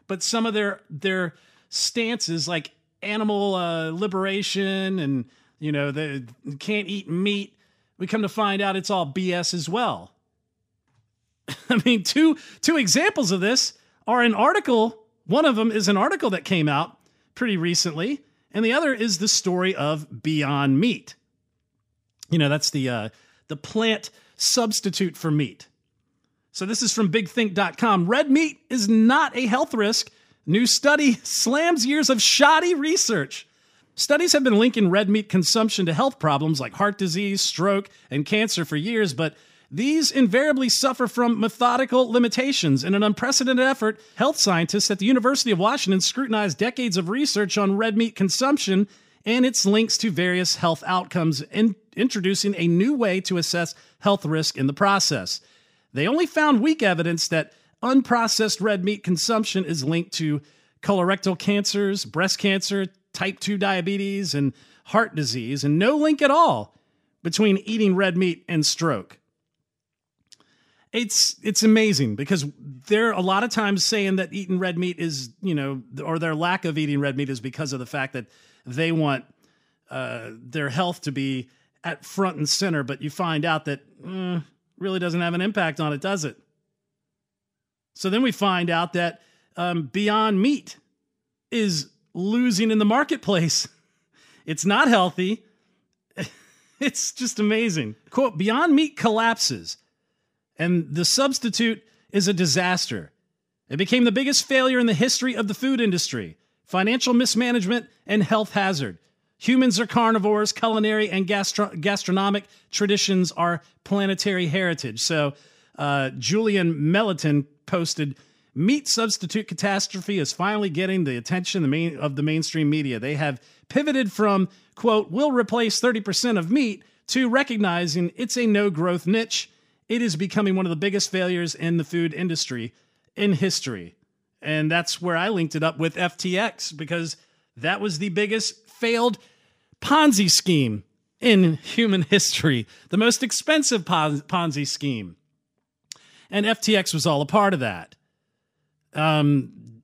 But some of their their stances, like animal uh, liberation and you know they can't eat meat, we come to find out it's all BS as well. <laughs> I mean, two two examples of this are an article. One of them is an article that came out pretty recently, and the other is the story of Beyond Meat. You know, that's the uh, the plant substitute for meat. So this is from bigthink.com. Red meat is not a health risk. New study <laughs> slams years of shoddy research. Studies have been linking red meat consumption to health problems like heart disease, stroke, and cancer for years, but These invariably suffer from methodical limitations. In an unprecedented effort, health scientists at the University of Washington scrutinized decades of research on red meat consumption and its links to various health outcomes, in introducing a new way to assess health risk in the process. They only found weak evidence that unprocessed red meat consumption is linked to colorectal cancers, breast cancer, type 2 diabetes, and heart disease, and no link at all between eating red meat and stroke it's it's amazing because they're a lot of times saying that eating red meat is you know or their lack of eating red meat is because of the fact that they want uh, their health to be at front and center but you find out that mm, really doesn't have an impact on it does it so then we find out that um, beyond meat is losing in the marketplace <laughs> it's not healthy <laughs> it's just amazing quote beyond meat collapses and the substitute is a disaster. It became the biggest failure in the history of the food industry, financial mismanagement, and health hazard. Humans are carnivores, culinary and gastro- gastronomic traditions are planetary heritage. So, uh, Julian Melliton posted Meat substitute catastrophe is finally getting the attention the main, of the mainstream media. They have pivoted from, quote, we'll replace 30% of meat to recognizing it's a no growth niche it is becoming one of the biggest failures in the food industry in history. And that's where I linked it up with FTX because that was the biggest failed Ponzi scheme in human history, the most expensive Ponzi scheme. And FTX was all a part of that. Um,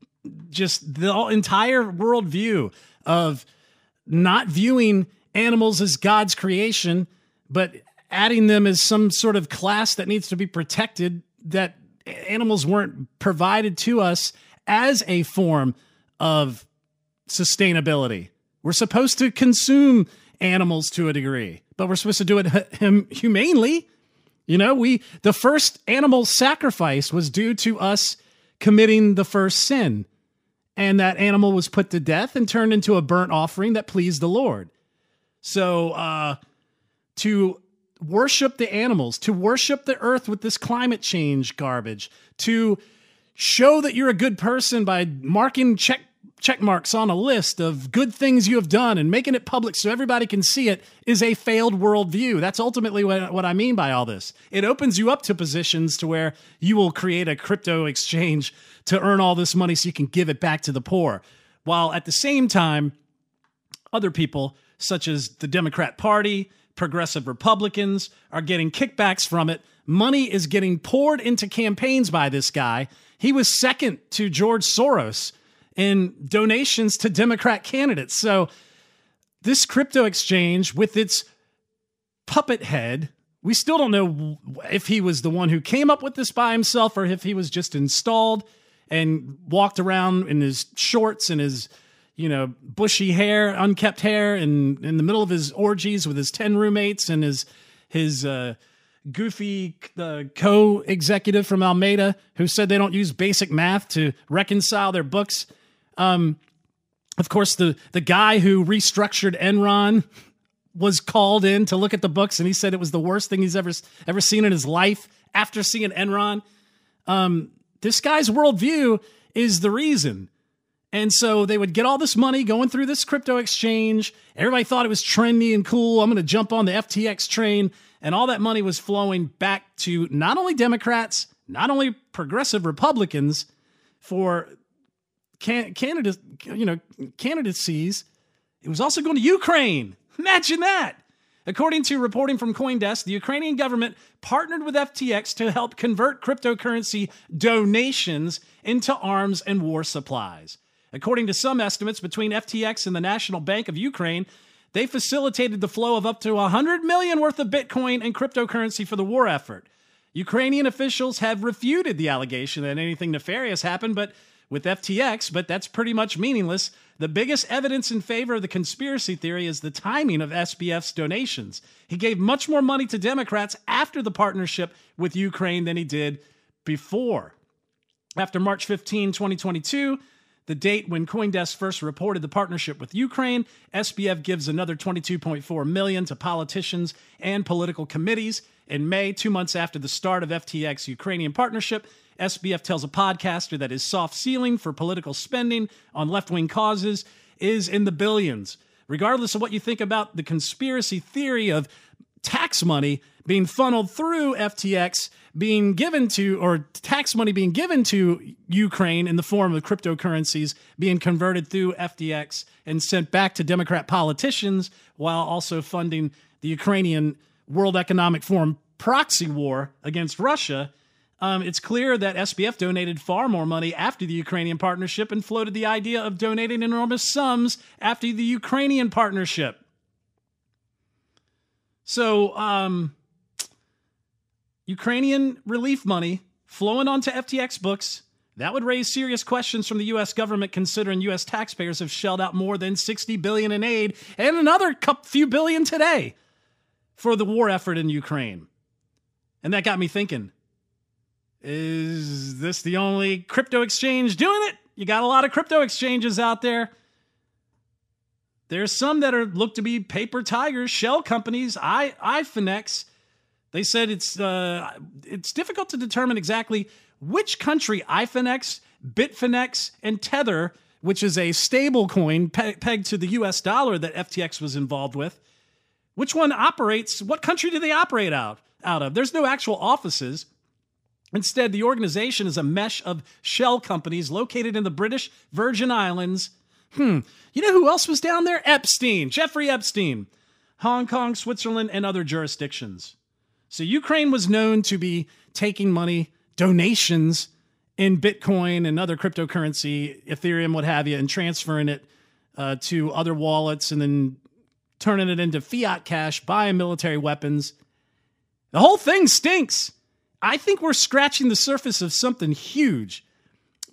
just the entire worldview of not viewing animals as God's creation, but adding them as some sort of class that needs to be protected that animals weren't provided to us as a form of sustainability. We're supposed to consume animals to a degree, but we're supposed to do it humanely. You know, we the first animal sacrifice was due to us committing the first sin. And that animal was put to death and turned into a burnt offering that pleased the Lord. So uh to worship the animals, to worship the earth with this climate change garbage, to show that you're a good person by marking check check marks on a list of good things you have done and making it public so everybody can see it is a failed worldview. That's ultimately what, what I mean by all this. It opens you up to positions to where you will create a crypto exchange to earn all this money so you can give it back to the poor. While at the same time, other people, such as the Democrat Party, progressive Republicans are getting kickbacks from it. Money is getting poured into campaigns by this guy. He was second to George Soros in donations to Democrat candidates. So, this crypto exchange with its puppet head, we still don't know if he was the one who came up with this by himself or if he was just installed and walked around in his shorts and his you know, bushy hair, unkept hair, and in the middle of his orgies with his 10 roommates and his, his, uh, goofy uh, co-executive from Alameda who said they don't use basic math to reconcile their books. Um, of course, the the guy who restructured Enron was called in to look at the books, and he said it was the worst thing he's ever ever seen in his life after seeing Enron. Um, this guy's worldview is the reason and so they would get all this money going through this crypto exchange. Everybody thought it was trendy and cool. I'm going to jump on the FTX train. And all that money was flowing back to not only Democrats, not only progressive Republicans for can- Canada, you know, candidacies. It was also going to Ukraine. Imagine that. According to reporting from Coindesk, the Ukrainian government partnered with FTX to help convert cryptocurrency donations into arms and war supplies. According to some estimates, between FTX and the National Bank of Ukraine, they facilitated the flow of up to 100 million worth of Bitcoin and cryptocurrency for the war effort. Ukrainian officials have refuted the allegation that anything nefarious happened, but with FTX, but that's pretty much meaningless. The biggest evidence in favor of the conspiracy theory is the timing of SBF's donations. He gave much more money to Democrats after the partnership with Ukraine than he did before. After March 15, 2022, the date when CoinDesk first reported the partnership with Ukraine, SBF gives another 22.4 million to politicians and political committees. In May, 2 months after the start of FTX Ukrainian partnership, SBF tells a podcaster that his soft ceiling for political spending on left-wing causes is in the billions. Regardless of what you think about the conspiracy theory of tax money being funneled through FTX being given to, or tax money being given to Ukraine in the form of cryptocurrencies being converted through FTX and sent back to Democrat politicians while also funding the Ukrainian World Economic Forum proxy war against Russia. Um, it's clear that SBF donated far more money after the Ukrainian partnership and floated the idea of donating enormous sums after the Ukrainian partnership. So, um, Ukrainian relief money flowing onto FTX books. That would raise serious questions from the US government considering US taxpayers have shelled out more than 60 billion in aid and another few billion today for the war effort in Ukraine. And that got me thinking, is this the only crypto exchange doing it? You got a lot of crypto exchanges out there. There's some that are looked to be paper tigers, shell companies, I iFinex. They said it's uh, it's difficult to determine exactly which country iFinex, Bitfinex, and Tether, which is a stable coin pe- pegged to the US dollar that FTX was involved with, which one operates, what country do they operate out, out of? There's no actual offices. Instead, the organization is a mesh of shell companies located in the British Virgin Islands. Hmm, you know who else was down there? Epstein, Jeffrey Epstein. Hong Kong, Switzerland, and other jurisdictions. So Ukraine was known to be taking money, donations in Bitcoin and other cryptocurrency, Ethereum, what have you, and transferring it uh, to other wallets and then turning it into fiat cash, buying military weapons. The whole thing stinks. I think we're scratching the surface of something huge.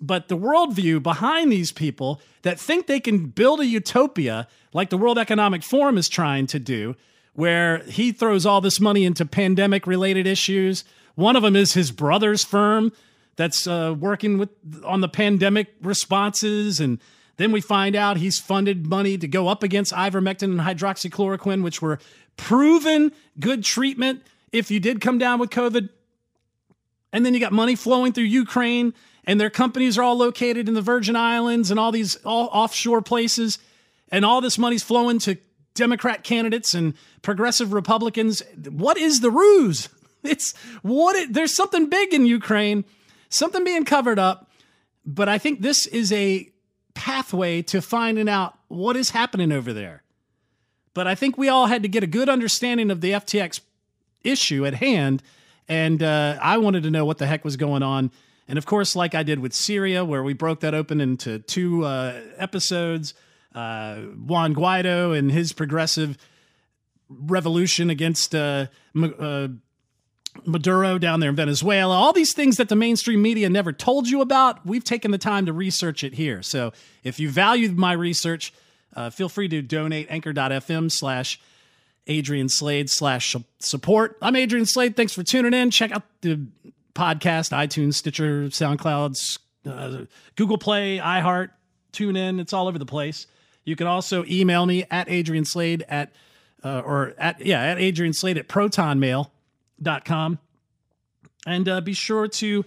But the worldview behind these people that think they can build a utopia like the World Economic Forum is trying to do, where he throws all this money into pandemic related issues. One of them is his brother's firm that's uh, working with on the pandemic responses and then we find out he's funded money to go up against ivermectin and hydroxychloroquine, which were proven good treatment if you did come down with COVID. And then you got money flowing through Ukraine, and their companies are all located in the Virgin Islands and all these all offshore places. And all this money's flowing to Democrat candidates and progressive Republicans. What is the ruse? <laughs> It's what it, there's something big in Ukraine, something being covered up. But I think this is a pathway to finding out what is happening over there. But I think we all had to get a good understanding of the FTX issue at hand. And uh, I wanted to know what the heck was going on. And of course, like I did with Syria, where we broke that open into two uh, episodes, uh, Juan Guaido and his progressive revolution against uh, uh, Maduro down there in Venezuela, all these things that the mainstream media never told you about, we've taken the time to research it here. So if you valued my research, uh, feel free to donate anchor.fm slash Adrian Slade slash support. I'm Adrian Slade. Thanks for tuning in. Check out the podcast, iTunes, Stitcher, SoundCloud, uh, Google Play, iHeart, tune in. It's all over the place. You can also email me at Adrian Slade at, uh, or at, yeah, at Adrian Slade at protonmail.com. And uh, be sure to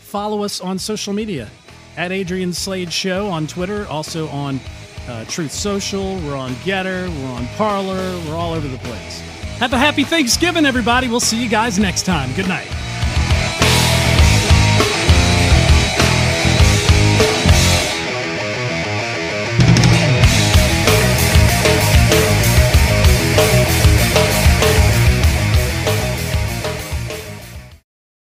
follow us on social media at Adrian Slade Show on Twitter, also on uh, Truth Social. We're on Gettr. We're on Parler. We're all over the place. Have a happy Thanksgiving, everybody. We'll see you guys next time. Good night.